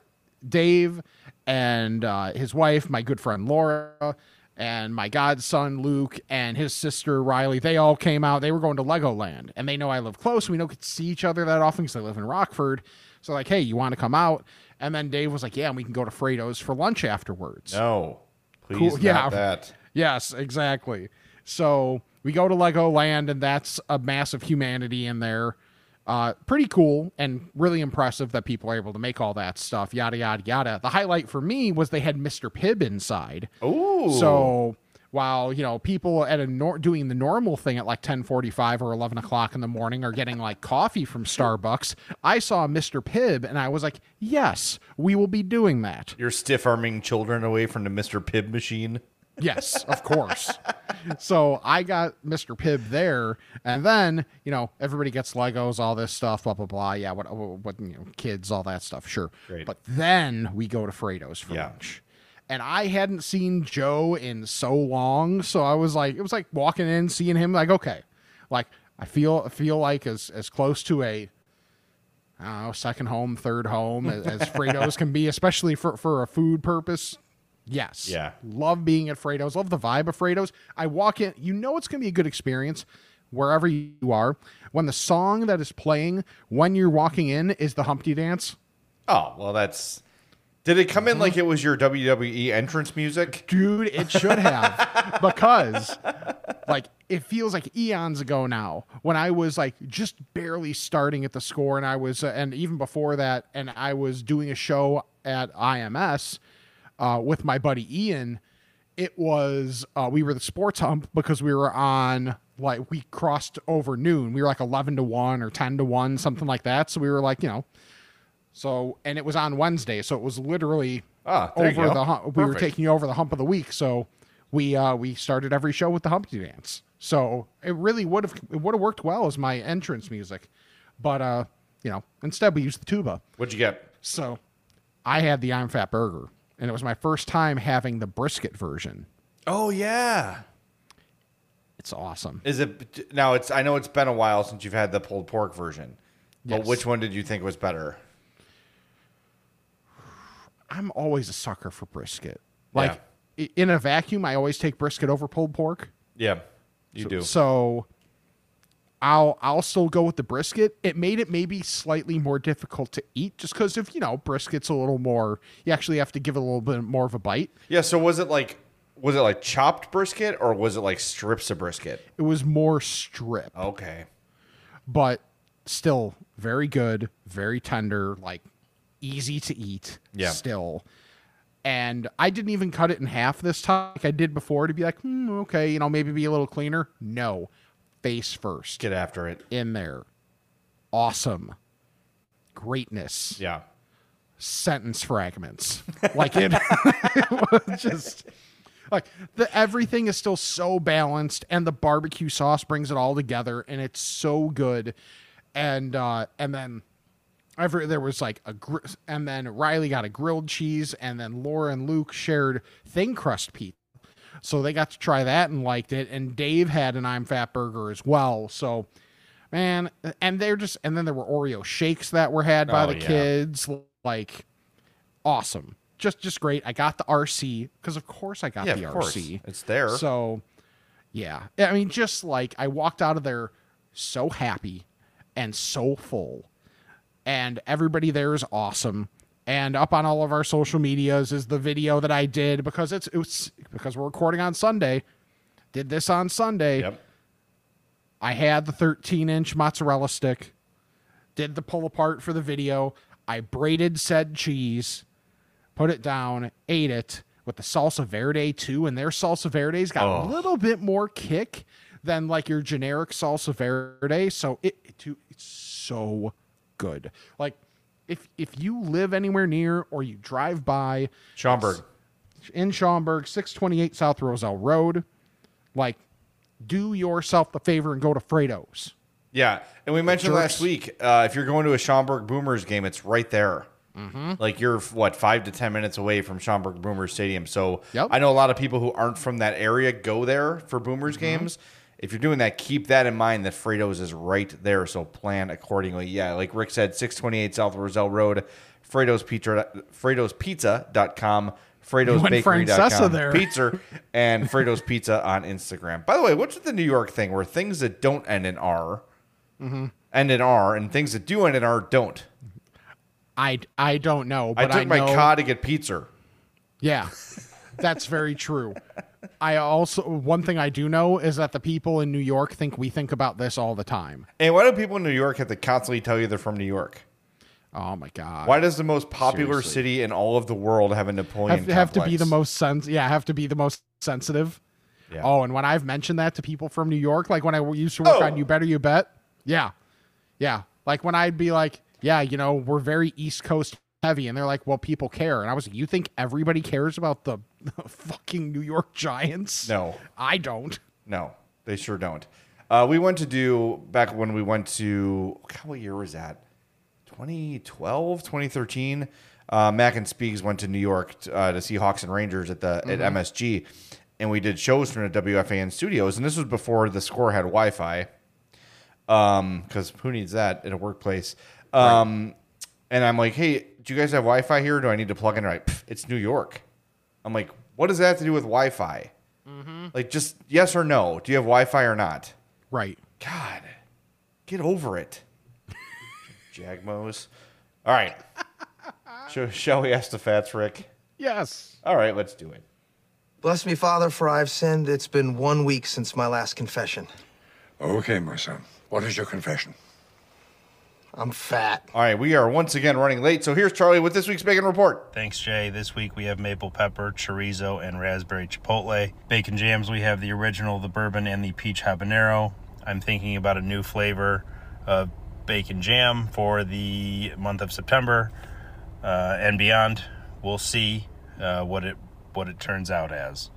Dave and uh, his wife, my good friend Laura, and my godson Luke and his sister Riley, they all came out. They were going to Legoland, and they know I live close. We don't get to see each other that often because I live in Rockford. So like, hey, you want to come out? And then Dave was like, yeah, and we can go to Frato's for lunch afterwards. No, please Cool, yeah. that. Yes, exactly. So we go to Legoland, and that's a massive humanity in there. Uh, pretty cool and really impressive that people are able to make all that stuff. Yada yada yada. The highlight for me was they had Mr. Pibb inside. Oh, So while you know people at a nor- doing the normal thing at like 10:45 or 11 o'clock in the morning are getting like coffee from Starbucks, I saw Mr. Pibb and I was like, yes, we will be doing that. You're stiff arming children away from the Mr. Pibb machine. Yes, of course. so I got Mr. Pibb there, and then you know everybody gets Legos, all this stuff, blah blah blah. Yeah, what what you know, kids, all that stuff, sure. Great. But then we go to Frato's for Yeah. lunch, and I hadn't seen Joe in so long, so I was like, it was like walking in, seeing him, like okay, like I feel I feel like as as close to a I don't know, second home, third home as, as Frato's can be, especially for, for a food purpose. Yes. Yeah. Love being at Frato's. Love the vibe of Frato's. I walk in, you know it's going to be a good experience wherever you are when the song that is playing when you're walking in is the Humpty Dance. Oh, well, that's. Did it come in like it was your WWE entrance music? Dude, it should have because like it feels like eons ago now when I was like just barely starting at the score and I was uh, and even before that and I was doing a show at IMS uh, with my buddy Ian. It was uh, we were the sports hump because we were on like we crossed over noon. We were like eleven to one or ten to one, something like that. So we were like you know, so and it was on Wednesday, so it was literally Ah, over the hump. We were Perfect. taking over the hump of the week, so we uh we started every show with the Humpty Dance. So it really would have it would have worked well as my entrance music. But uh, you know, instead we used the tuba. What'd you get? So I had the I'm Fat Burger, and it was my first time having the brisket version. Oh yeah. It's awesome. Is it now? It's I know it's been a while since you've had the pulled pork version. But Yes. which one did you think was better? I'm always a sucker for brisket. Like i in a vacuum, I always take brisket over pulled pork. Yeah, you do. So I'll I'll still go with the brisket. It made it maybe slightly more difficult to eat just because if you know brisket's a little more you actually have to give it a little bit more of a bite. yeah. So was it like was it like chopped brisket or was it like strips of brisket? It was more strip, Okay. but still very good, very tender, like easy to eat. Yeah. Still. And I didn't even cut it in half this time like I did before to be like, hmm, okay, you know, maybe be a little cleaner. No. Face first. Get after it. in there. Awesome. Greatness. Yeah. Sentence fragments. Like it, it was just like the everything is still so balanced and the barbecue sauce brings it all together and it's so good. And uh and then every there was like a gr- and then Riley got a grilled cheese and then Laura and Luke shared thin crust pizza. So they got to try that and liked it. And Dave had an I'm Fat burger as well. So, man, and they're just, and then there were Oreo shakes that were had by Oh, the yeah. kids. Like, awesome. Just, just great. I got the RC because, of course, I got Yeah, the of course. RC. It's there. So, yeah. I mean, just like I walked out of there so happy and so full, and everybody there is awesome. And up on all of our social medias is the video that I did because it's it was because we're recording on Sunday. Did this on Sunday. Yep. I had the 13 inch mozzarella stick, did the pull apart for the video. I braided said cheese, put it down, ate it with the salsa verde too. And their salsa verde's got Oh. a little bit more kick than like your generic salsa verde. So it, it too, it's so good. Like if if you live anywhere near or you drive by Schaumburg. in Schaumburg, 628 South Roselle Road, like do yourself the favor and go to Frato's. Yeah, and we mentioned last week uh, if you're going to a Schaumburg Boomers game, it's right there. Mm-hmm. Like you're what five to ten minutes away from Schaumburg Boomers Stadium. So Yep. I know a lot of people who aren't from that area go there for Boomers Mm-hmm. games. If you're doing that, keep that in mind that Frato's is right there. So plan accordingly. Yeah, like Rick said, 628 South Roselle Road, Frato's Pizza, Frato's went Francesa Bakery.com. Pizza, and Frato's Pizza on Instagram. By the way, what's with the New York thing where things that don't end in R Mm-hmm. end in R and things that do end in R don't? I, I don't know, I took I, my know, car to get pizza. Yeah, that's very true. I also one thing I do know is that the people in New York think we think about this all the time. And why do people in New York have to constantly tell you they're from New York? Oh my god! Why does the most popular Seriously. city in all of the world have a Napoleon have, have to be the most sens- Yeah, have to be the most sensitive. Yeah. Oh, and when I've mentioned that to people from New York, like when I used to work Oh. on You Better You Bet, yeah, yeah, like when I'd be like, yeah, you know, we're very East Coast heavy, and they're like, well, people care, and I was like, you think everybody cares about the, fucking New York Giants? No. I don't. No, they sure don't. Uh, we went to do back when we went to what year was that? 2012, 2013. Uh, Mac and Speaks went to New York t- uh, to see Hawks and Rangers at the at MSG, and we did shows from the WFAN studios. And this was before the score had Wi-Fi, because who needs that at a workplace? Um, And I'm like, hey, do you guys have Wi-Fi here? Do I need to plug in? They're like, it's New York. I'm like, what does that have to do with Wi-Fi? Mm-hmm. Like, just yes or no. Do you have Wi-Fi or not? Right. God, get over it. Jagmos. All right. shall, shall we ask the fats, Rick? Yes. All right, let's do it. Bless me, Father, for I've sinned. It's been one week since my last confession. Okay, my son. What is your confession? I'm fat. All right, we are once again running late. So here's Charlie with this week's bacon report. Thanks, Jay. This week we have maple pepper, chorizo, and raspberry chipotle. Bacon jams, we have the original, the bourbon, and the peach habanero. I'm thinking about a new flavor of bacon jam for the month of September uh, and beyond. We'll see uh, what it what it turns out as.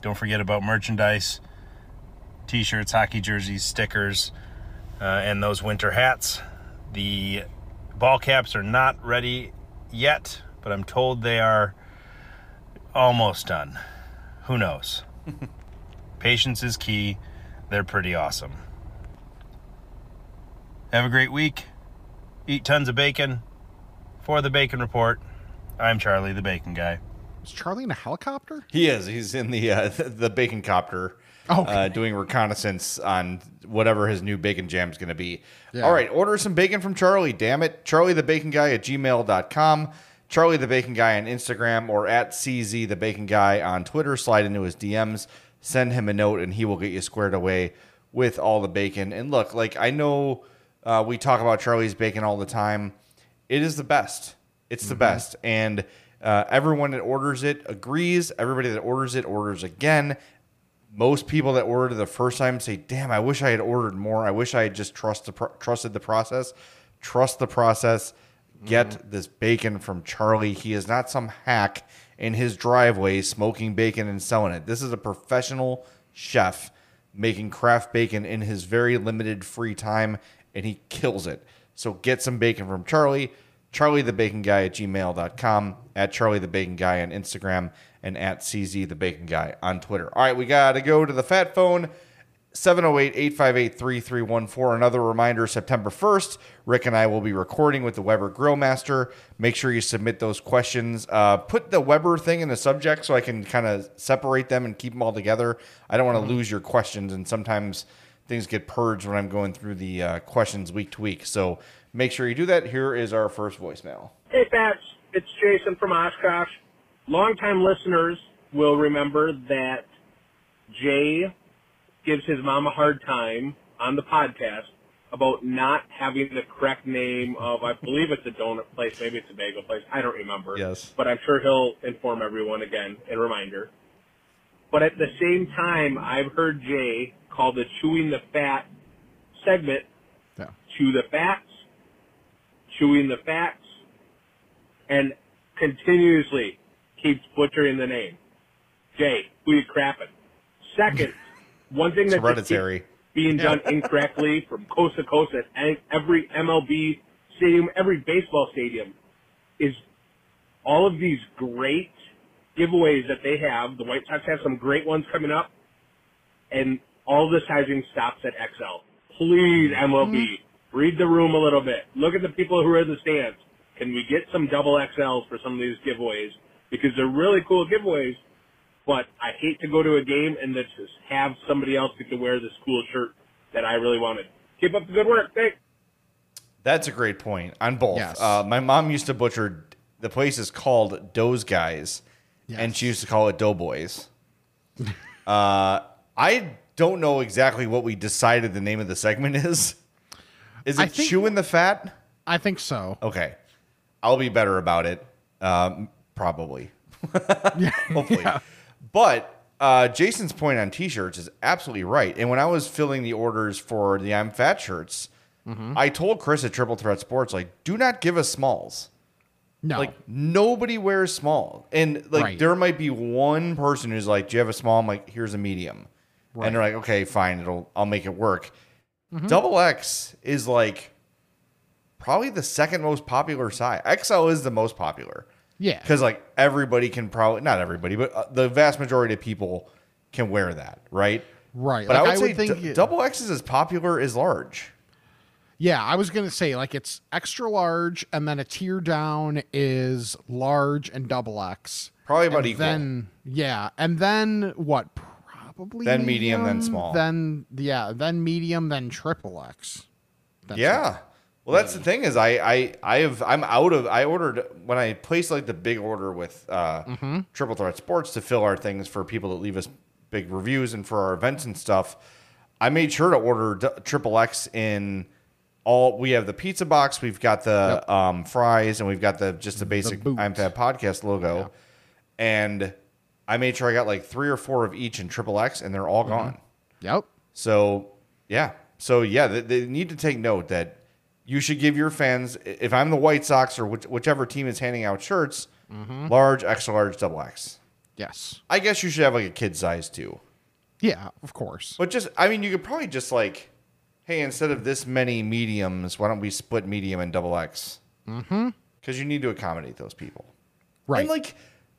Don't forget about merchandise t shirts, hockey jerseys, stickers, uh, and those winter hats. The ball caps are not ready yet, but I'm told they are almost done. Who knows? Patience is key. They're pretty awesome. Have a great week. Eat tons of bacon. For the Bacon Report, I'm Charlie the Bacon Guy. Is Charlie in a helicopter? He is. He's in the uh, the bacon copter, Oh, uh, doing reconnaissance on whatever his new bacon jam is going to be. Yeah. All right, order some bacon from Charlie. Damn it, Charlie the Bacon Guy at gmail.com. Charlie the Bacon Guy on Instagram or at CZ the Bacon Guy on Twitter. Slide into his DMs, send him a note, and he will get you squared away with all the bacon. And look, like I know uh, we talk about Charlie's bacon all the time. It is the best. It's the best, and uh, everyone that orders it agrees. Everybody that orders it orders again. Most people that order it the first time say, "Damn, I wish I had ordered more. I wish I had just trust the pro- trusted the process. Trust the process. Get mm-hmm. this bacon from Charlie. He is not some hack in his driveway smoking bacon and selling it. This is a professional chef making craft bacon in his very limited free time, and he kills it. So get some bacon from Charlie. Charlie the Bacon Guy at gmail.com, at Charlie the Bacon Guy on Instagram, and at CZ the Bacon Guy on Twitter. All right, we got to go to the fat phone. 708 858 3314. Another reminder September 1st, Rick and I will be recording with the Weber Grill Master. Make sure you submit those questions. Uh, put the Weber thing in the subject so I can kind of separate them and keep them all together. I don't want to lose your questions, and sometimes things get purged when I'm going through the uh, questions week to week. So make sure you do that. Here is our first voicemail. Hey, Pats. It's Jason from Oshkosh. Longtime listeners will remember that Jay gives his mom a hard time on the podcast about not having the correct name of, I believe it's a donut place, maybe it's a bagel place. I don't remember. Yes. But I'm sure he'll inform everyone again and reminder. But at the same time, I've heard Jay call the Chewing the Fat segment Yeah. Chew the Fats, Chewing the Fats, and continuously keeps butchering the name. Jay, who are you crapping? Second, one thing It's that just keeps hereditary. being done incorrectly from coast to coast at every MLB stadium, every baseball stadium, is all of these great giveaways that they have. The White Sox have some great ones coming up, and all the sizing stops at XL. Please, MLB, mm-hmm. read the room a little bit. Look at the people who are in the stands. Can we get some double XLs for some of these giveaways? Because they're really cool giveaways, but I hate to go to a game and then just have somebody else get to wear this cool shirt that I really wanted. Keep up the good work. Thanks. That's a great point on both. Yes. Uh, my mom used to butcher. The place is called Dough's Guys, and she used to call it Doughboys. uh, I don't know exactly what we decided the name of the segment is. Is it think- chewing the fat? I think so. Okay, I'll be better about it. Um, probably, hopefully. But uh, Jason's point on T-shirts is absolutely right. And when I was filling the orders for the I'm Fat shirts, Mm-hmm. I told Chris at Triple Threat Sports, like, do not give us smalls. No. Like nobody wears small, and like Right. there might be one person who's like, "Do you have a small?" I'm like, "Here's a medium," and they're like, "Okay, fine, it'll I'll make it work." Mm-hmm. Double X is like probably the second most popular size. XL is the most popular yeah. because like everybody can probably not everybody, but uh, the vast majority of people can wear that, right? Right. But I would I say would think d- it- double X is as popular as large. Yeah, I was gonna say like it's extra large, and then a tier down is large and double X. Probably about and equal. Then yeah, and then what? Probably Then medium, then small. Then yeah, then medium, then triple X. That's yeah. Well, that's the thing is I I I have I'm out of I ordered when I placed like the big order with uh, Mm-hmm. Triple Threat Sports to fill our things for people that leave us big reviews and for our events and stuff. I made sure to order Triple X in all. We have the pizza box, we've got the um, fries, and we've got the just the basic boot. I'm Fat podcast logo. And I made sure I got like three or four of each in Triple X, and they're Mm-hmm. all gone. Yep. So yeah, so yeah, they, they need to take note that you should give your fans. If I'm the White Sox or which, whichever team is handing out shirts, Mm-hmm. large, extra large, double X. Yes. I guess you should have like a kid size too. Yeah, of course. But just, I mean, you could probably just like, hey, instead of this many mediums, why don't we split medium and double X? Mm-hmm. Because you need to accommodate those people. Right. And like,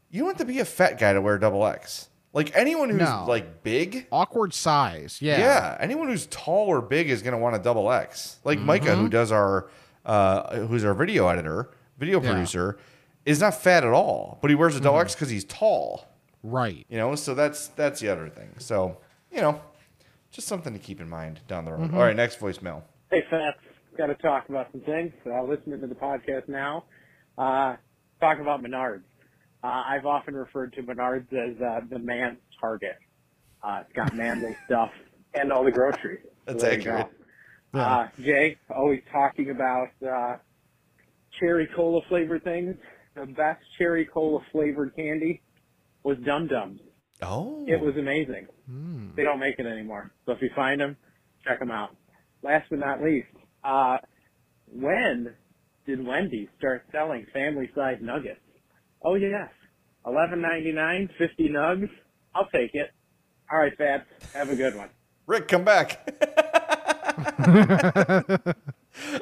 you don't have to be a fat guy to wear double X. Like anyone who's No. like big, Awkward size. Yeah. yeah. anyone who's tall or big is gonna want a double X. Like Micah, Mm-hmm. who does our, uh, who's our video editor, video Yeah. producer, is not fat at all, but he wears a double Mm-hmm. X because he's tall. Right. You know, so that's that's the other thing. So you know, just something to keep in mind down the road. Mm-hmm. All right, next voicemail. Hey, Fats. Got to talk about some things. Uh, listening to the podcast now. Uh, talk about Menards. Uh, I've often referred to Menards as uh, the man target. Uh, it's got manly stuff and all the groceries. So That's you accurate. go. Uh, Jay, always talking about uh, cherry cola flavored things. The best cherry cola flavored candy was Dum Dums. Oh, It was amazing. Hmm. They don't make it anymore. So if you find them, check them out. Last but not least, uh, when did Wendy start selling family size nuggets? Oh yes, eleven ninety nine, fifty nugs. I'll take it. All right, Fats. Have a good one. Rick, come back.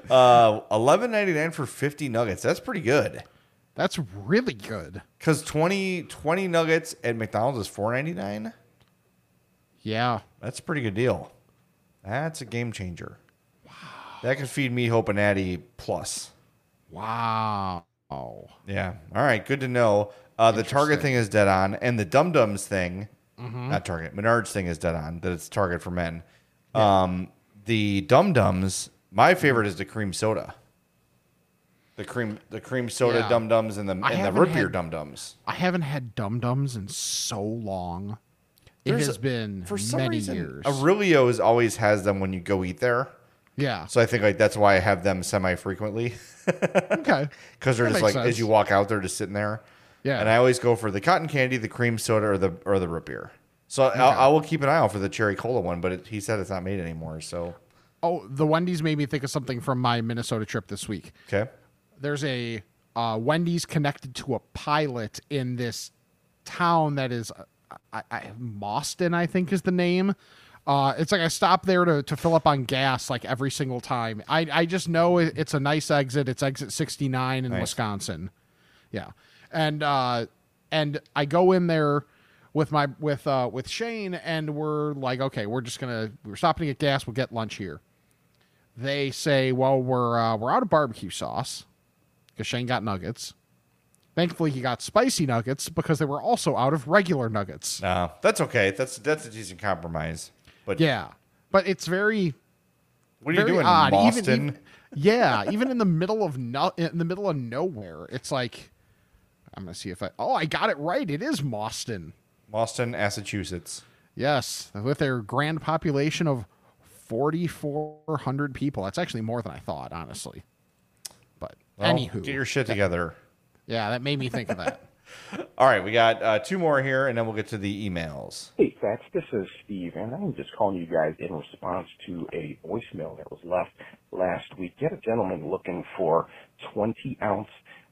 uh, eleven ninety nine for fifty nuggets. That's pretty good. That's really good. Because 20, 20 nuggets at McDonald's is four ninety nine. Yeah. That's a pretty good deal. That's a game changer. That could feed me Hope and Natty plus. Wow. Yeah. All right. Good to know. Uh, the Target thing is dead on, and the Dum Dums thing, Mm-hmm. not Target, Menards thing is dead on. That it's Target for men. Um, the Dum Dums, my favorite is the cream soda. The cream, the cream soda Yeah. Dum Dums, and the I and the root beer Dum Dums. I haven't had Dum Dums in so long. it has a- been For some many reason, years. Aurelio's always has them when you go eat there. Yeah. So I think like that's why I have them semi frequently Okay. because they're That just like sense. as you walk out, they're just sitting there. Yeah. And I always go for the cotton candy, the cream soda, or the or the root beer. So I'll, I will keep an eye out for the cherry cola one, but it, he said it's not made anymore. So oh, the Wendy's made me think of something from my Minnesota trip this week. okay, There's a uh, Wendy's connected to a pilot in this town that is uh, I, I, Boston, I think is the name. Uh, it's like I stop there to, to fill up on gas like every single time. I, I just know it, it's a nice exit. It's exit 69 in Nice. Wisconsin. Yeah. And uh, and I go in there with my with uh with Shane and we're like, okay, we're just gonna we're stopping to get gas, we'll get lunch here. They say, well, we're uh, we're out of barbecue sauce because Shane got nuggets. Thankfully, he got spicy nuggets because they were also out of regular nuggets. no, that's okay. That's that's a decent compromise. But Yeah, but it's very what are you doing, odd. Even- Boston? even- yeah, even in the middle of no, in the middle of nowhere, it's like I'm gonna see if I. Oh, I got it right. It is Boston. Boston, Massachusetts. Yes, with their grand population of 4,400 people. That's actually more than I thought, honestly. But Well, anywho, get your shit together. yeah, that made me think of that. All right, we got uh, two more here, and then we'll get to the emails. Hey, Fats, this is Steve, and I'm just calling you guys in response to a voicemail that was left last week. You had a gentleman looking for 20 ounce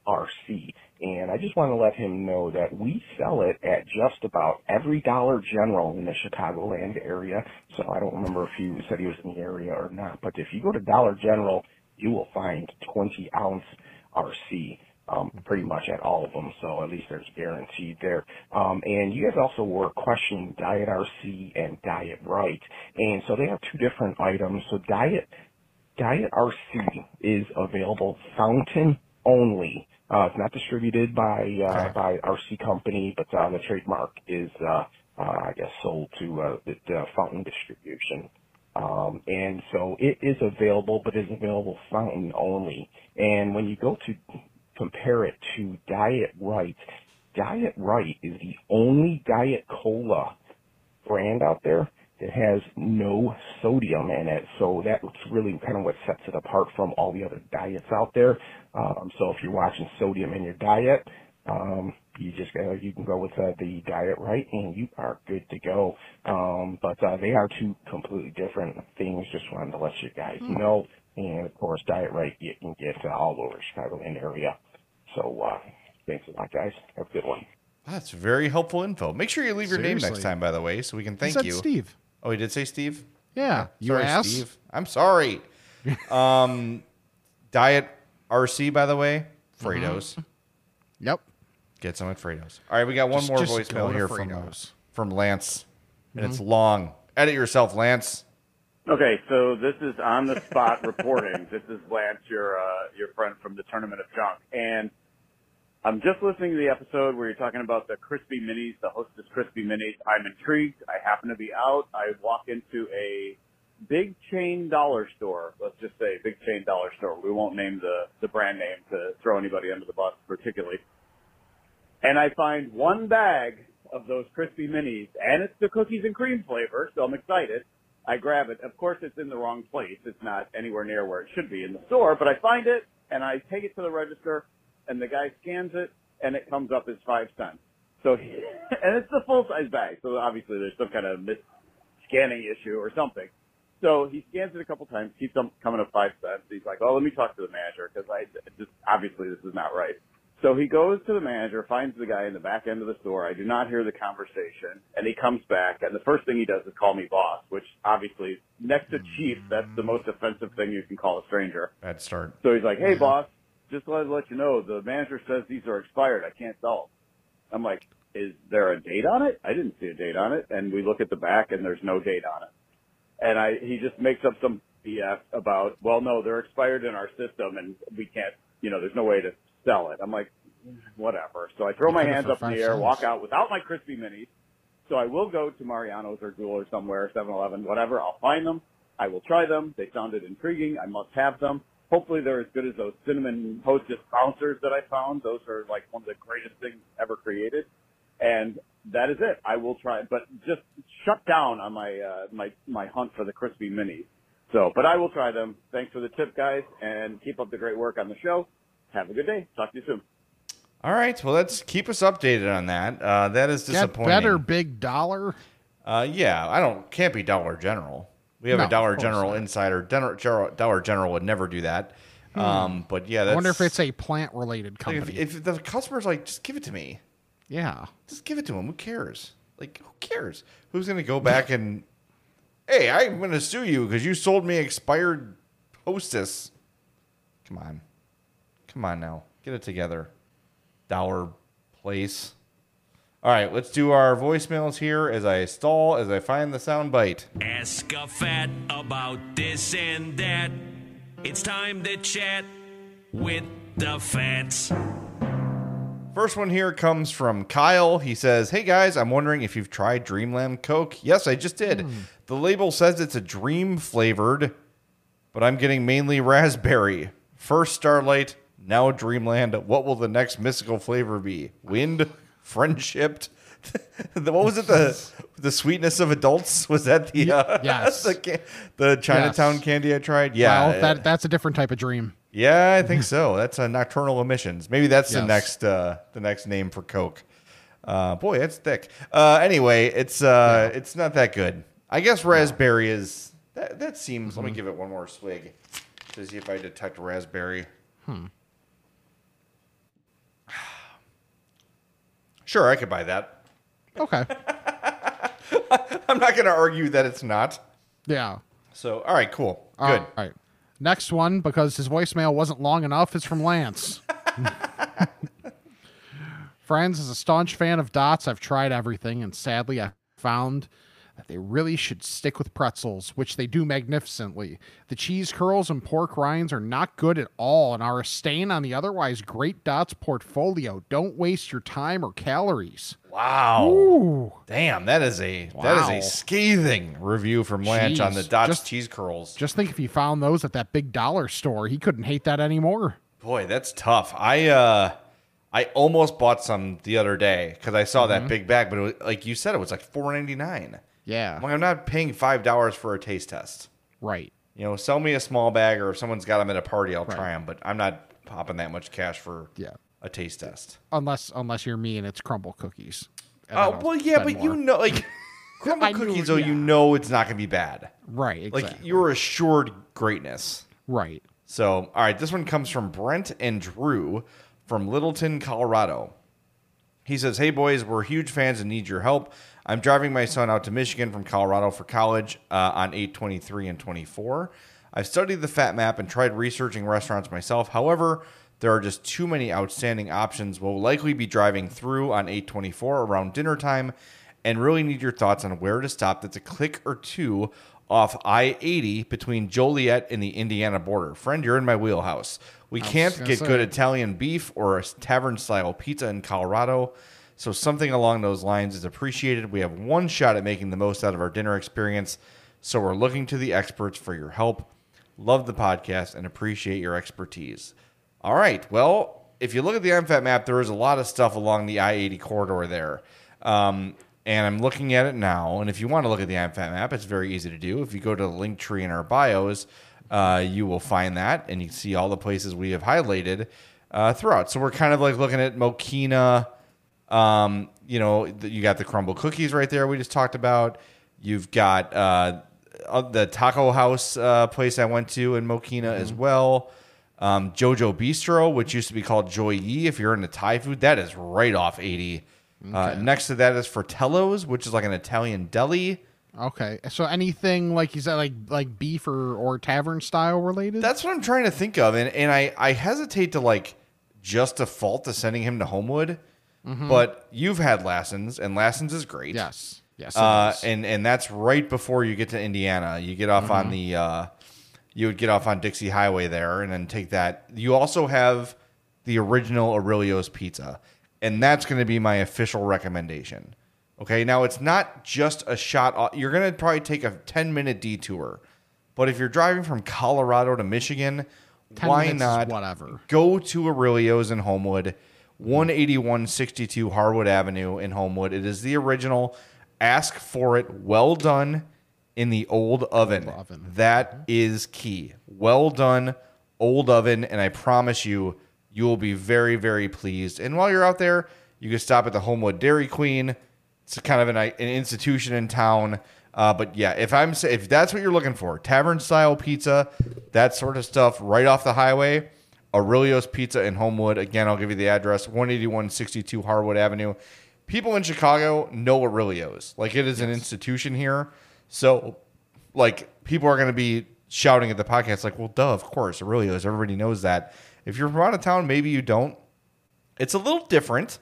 RC, and I just want to let him know that we sell it at just about every Dollar General in the Chicagoland area. So I don't remember if you said he was in the area or not, but if you go to Dollar General, you will find 20 ounce RC um, pretty much at all of them. So at least there's guaranteed there. Um, and you guys also were questioning Diet RC and Diet Right, and so they have two different items. So Diet Diet RC is available fountain only. Uh, it's not distributed by uh, by RC company, but uh, the trademark is uh, uh, I guess sold to uh, the, the fountain distribution. Um, and so it is available, but is available fountain only. And when you go to compare it to Diet Right, Diet Right is the only Diet Cola brand out there that has no sodium in it. So that's really kind of what sets it apart from all the other diets out there. Um, so if you're watching sodium in your diet, um, you just go, you can go with uh, the diet right and you are good to go. Um, but uh, they are two completely different things. Just wanted to let you guys know. And of course, diet right you can get uh, all over the Chicagoland area. So uh, thanks a lot, guys. Have a good one. That's very helpful info. Make sure you leave your name next time, by the way, so we can thank said you. Steve. Oh, he did say Steve? Yeah, you sorry, ass. Steve. I'm sorry. um, Diet RC, by the way, Frato's. Yep. Get some at Frato's. All right, we got one Just- more just voicemail here from uh, from Lance, and Mm-hmm. it's long. Edit yourself, Lance. Okay, so this is on the spot reporting. This is Lance, your uh, your friend from the Tournament of Junk, and I'm just listening to the episode where you're talking about the crispy minis, the Hostess crispy minis. I'm intrigued. I happen to be out. I walk into a big chain dollar store. Let's just say big chain dollar store. We won't name the the brand name to throw anybody under the bus particularly. And I find one bag of those crispy minis, and it's the cookies and cream flavor, so I'm excited. I grab it. Of course, it's in the wrong place. It's not anywhere near where it should be in the store, but I find it and I take it to the register and the guy scans it and it comes up as five cents. So, he, and it's the full size bag. So obviously there's some kind of mis scanning issue or something. So he scans it a couple times, keeps them coming up five cents. He's like, oh, let me talk to the manager because I just, obviously this is not right. So he goes to the manager, finds the guy in the back end of the store. I do not hear the conversation, and he comes back, and the first thing he does is call me boss, which obviously, next to chief, that's the most offensive thing you can call a stranger. Bad start. So he's like, hey boss, just wanted to let you know, the manager says these are expired. I can't sell them. I'm like, is there a date on it? I didn't see a date on it. And we look at the back, and there's no date on it. And I, he just makes up some BS about, well, no, they're expired in our system, and we can't, you know, there's no way to sell it. I'm like, whatever. So I throw my hands up in the air, cents. walk out without my crispy minis. So I will go to Mariano's or Jewel or somewhere, 7-Eleven, whatever. I'll find them. I will try them. They sounded intriguing. I must have them. Hopefully they're as good as those cinnamon hostess bouncers that I found. Those are like one of the greatest things ever created. And that is it. I will try, but just shut down on my, uh, my, my hunt for the crispy minis. So, but I will try them. Thanks for the tip, guys, and keep up the great work on the show. Have a good day. Talk to you soon. All right, well, let's keep us updated on that. Uh, that is Get disappointing. better, big dollar. Uh, yeah, I don't can't be Dollar General. We have No, a Dollar General not. insider. Dollar, General- Dollar General would never do that. Hmm. Um, but yeah, that's, I wonder if it's a plant related company. if, if the customer's like, just give it to me, yeah. just give it to him. Who cares? Like, who cares? Who's gonna go back and, hey, I'm gonna sue you because you sold me expired Hostess. Come on, come on now, get it together. Dollar place. All right, let's do our voicemails here as I stall, as I find the sound bite. Ask a fat about this and that. It's time to chat with the fats. First one here comes from Kyle. He says, Hey guys, I'm wondering if you've tried Dreamland Coke. Yes, I just did. Hmm. The label says it's a dream flavored, but I'm getting mainly raspberry. First Starlight, now Dreamland. What will the next mystical flavor be? Wind? Friendship? The- what was it? The the sweetness of adults? Was that the uh, yes. the, the Chinatown Yes. candy I tried? Yeah, Well, that that's a different type of dream. yeah, I think so. That's a nocturnal emissions. Maybe that's the next uh, the next name for Coke. Uh, boy, that's thick. Uh, anyway, it's uh, it's not that good. I guess raspberry is that. That seems. Mm-hmm. Let me give it one more swig to see if I detect raspberry. Hmm. Sure, I could buy that. Okay. I'm not going to argue that it's not. Yeah. So, all right, cool, uh, All good. right. Next one, because his voicemail wasn't long enough, is from Lance. Friends, as a staunch fan of Dots, I've tried everything, and sadly, I found that they really should stick with pretzels, which they do magnificently. The cheese curls and pork rinds are not good at all and are a stain on the otherwise great Dots portfolio. Don't waste your time or calories. Wow. Ooh. Damn, that is a that is a scathing review from Lance on the Dots Just- cheese curls. Just think if he found those at that big dollar store, he couldn't hate that anymore. Boy, that's tough. I uh I almost bought some the other day because I saw Mm-hmm. that big bag, but it was, like you said, it was like four ninety nine. Yeah. I'm like, I'm not paying five dollars for a taste test. Right. You know, sell me a small bag, or if someone's got them at a party, I'll try them. But I'm not popping that much cash for Yeah. a taste test. Unless unless you're me and it's Crumbl cookies. Oh well, yeah, but you know, like Crumbl I knew- cookies, though, yeah. you know it's not gonna be bad. Right, exactly. Like you're assured greatness. Right. So, all right, this one comes from Brent and Drew from Littleton, Colorado. He says, Hey, boys, we're huge fans and need your help. I'm driving my son out to Michigan from Colorado for college uh, on 823 and 24. I've studied the fat map and tried researching restaurants myself. However, there are just too many outstanding options. We'll likely be driving through on 824 around dinner time and really need your thoughts on where to stop that's a click or two off I 80 between Joliet and the Indiana border. Friend, you're in my wheelhouse. We can't get say. good Italian beef or a tavern style pizza in Colorado. So something along those lines is appreciated. We have one shot at making the most out of our dinner experience. So we're looking to the experts for your help. Love the podcast and appreciate your expertise. All right. Well, if you look at the MFAT map, there is a lot of stuff along the I 80 corridor there. Um, and I'm looking at it now. And if you want to look at the MFAT map, it's very easy to do. If you go to the link tree in our bios, uh, you will find that and you can see all the places we have highlighted uh, throughout. So we're kind of like looking at Mokena. Um, you know, you got the Crumbl cookies right there we just talked about. You've got uh, uh, the taco house uh, place I went to in Mokena as well. Um, Jojo Bistro, which used to be called Joy Yi. If you're into Thai food, that is right off 80. Uh, next to that is Fratello's, which is like an Italian deli. Okay, so anything like you said, like like beef or, or tavern style related? That's what I'm trying to think of, and and I I hesitate to like just default to sending him to Homewood, Mhm. but you've had Lassen's, and Lassen's is great. Yes, yes, uh, and and that's right before you get to Indiana. You get off on Mhm. the uh, you would get off on Dixie Highway there, and then take that. You also have the original Aurelio's Pizza, and that's going to be my official recommendation. Okay, now it's not just a shot. off- You're going to probably take a 10 minute detour, but if you're driving from Colorado to Michigan, 10 why not whatever. go to Aurelio's in Homewood, 18162 Harwood Avenue in Homewood. It is the original. Ask for it well done in the old oven. Oven That is key. Well done, old oven, and I promise you, you will be very, very pleased. And while you're out there, you can stop at the Homewood Dairy Queen. It's kind of an, an institution in town. Uh, but yeah, if I'm if that's what you're looking for, tavern style pizza, that sort of stuff, right off the highway, Aurelio's Pizza in Homewood. Again, I'll give you the address: 18162 Harwood Avenue. People in Chicago know Aurelio's. Like it is an institution here. So, like people are going to be shouting at the podcast, like, "Well, duh, of course, Aurelio's. Everybody knows that." If you're from out of town, maybe you don't. It's a little different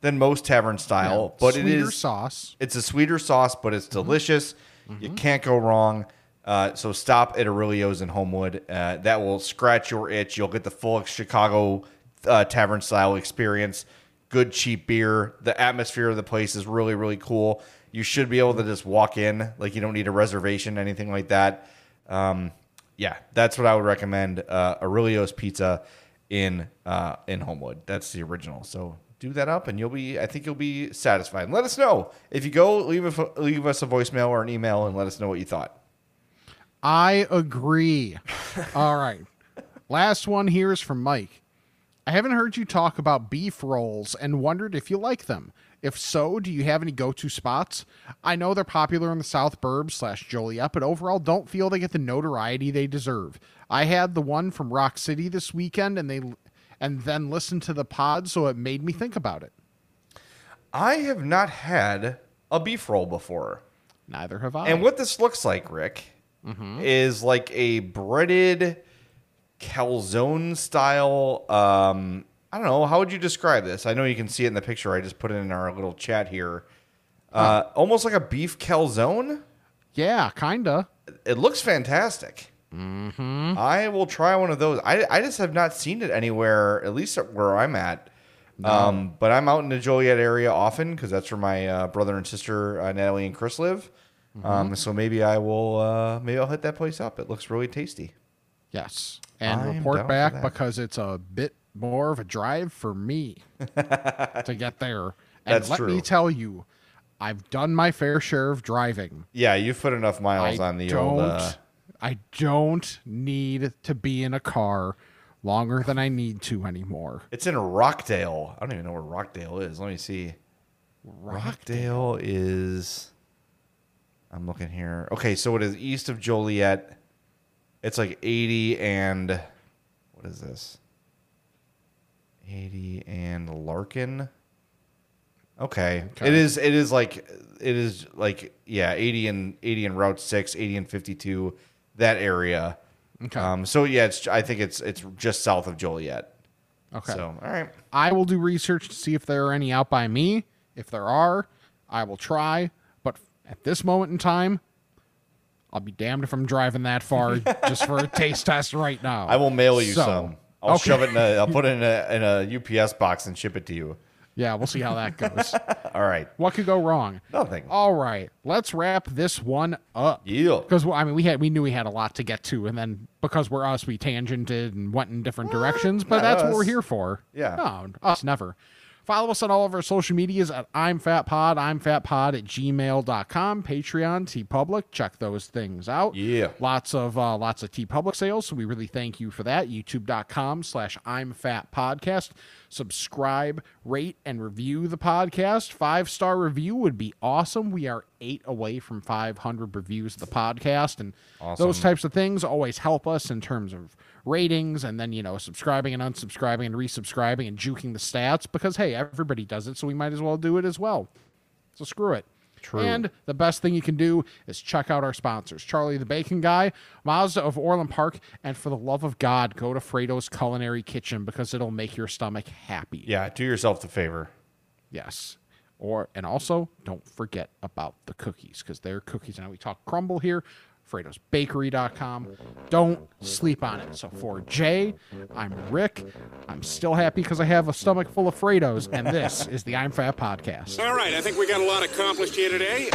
than most tavern style, Yeah, but it is sauce. It's a sweeter sauce, but it's mm-hmm. delicious. You mm-hmm. can't go wrong. Uh, so stop at Aurelio's in Homewood. Uh, that will scratch your itch. You'll get the full Chicago uh, tavern style experience. Good cheap beer. The atmosphere of the place is really really cool. You should be able to just walk in. Like you don't need a reservation, anything like that. Um, yeah, that's what I would recommend. Uh, Aurelio's Pizza in uh, in Homewood. That's the original. So do that up, and you'll be. I think you'll be satisfied. And let us know if you go. Leave a, leave us a voicemail or an email, and let us know what you thought. I agree. All right. Last one here is from Mike. I haven't heard you talk about beef rolls and wondered if you like them. If so, do you have any go-to spots? I know they're popular in the South Burbs slash Joliet, but overall don't feel they get the notoriety they deserve. I had the one from Rock City this weekend, and they and then listened to the pod, so it made me think about it. I have not had a beef roll before. Neither have I. And what this looks like, Rick, is like a breaded calzone style. Um, I don't know. How would you describe this? I know you can see it in the picture. I just put it in our little chat here. Uh, Almost like a beef calzone. Yeah, kinda. It looks fantastic. Mm-hmm. I will try one of those. I, I just have not seen it anywhere, at least where I'm at. Um, but I'm out in the Joliet area often because that's where my uh, brother and sister uh, Natalie and Chris live. Um, Mhm. so maybe I will. Uh, maybe I'll hit that place up. It looks really tasty. Yes. And I'm report back because it's a bit more of a drive for me to get there. And That's let true. me tell you, I've done my fair share of driving. Yeah, you've put enough miles I on the old. Uh, I don't need to be in a car longer than I need to anymore. it's in Rockdale. I don't even know where Rockdale is. Let me see. Rockdale is. I'm looking here. Okay, so it is east of Joliet. It's like 80 and what is this? 80 and Larkin. Okay. Okay. It is it is like it is like yeah, 80 and 80 and Route 6, 80 and 52 that area. Okay. Um so yeah, it's I think it's it's just south of Joliet. Okay. So, all right. I will do research to see if there are any out by me. If there are, I will try. But at this moment in time, I'll be damned if I'm driving that far just for a taste test right now. I will mail you So, some. I'll okay. shove it in a I'll put it in a in a UPS box and ship it to you. Yeah, we'll see how that goes. All right. What could go wrong? Nothing. All right, let's wrap this one up. Yeah. Because I mean, we had we knew we had a lot to get to, and then because we're us, we tangented and went in different directions. But not that's what we're here for. Yeah. No, us never. Follow us on all of our social medias at I'm Fat Pod, I'm Fat Pod at gmail.com, Patreon, TeePublic. Check those things out. Yeah. Lots of uh, lots of TeePublic sales. So we really thank you for that. YouTube.com slash I'm Fat Podcast. Subscribe, rate, and review the podcast. Five star review would be awesome. We are eight away from 500 reviews of the podcast. And those types of things always help us in terms of ratings and then, you know, subscribing and unsubscribing and resubscribing and juking the stats because, hey, everybody does it. So we might as well do it as well. So screw it. True. And the best thing you can do is check out our sponsors Charlie the Bacon Guy, Mazda of Orland Park, and for the love of God, go to Frato's Culinary Kitchen because it'll make your stomach happy. Yeah, do yourself the favor. Yes. Or and also don't forget about the cookies because they're cookies. And we talk Crumbl here. FredosBakery.com. Don't sleep on it. So for Jay, I'm Rick. I'm still happy because I have a stomach full of Frato's, and this is the I'm Fat Podcast. All right, I think we got a lot accomplished here today.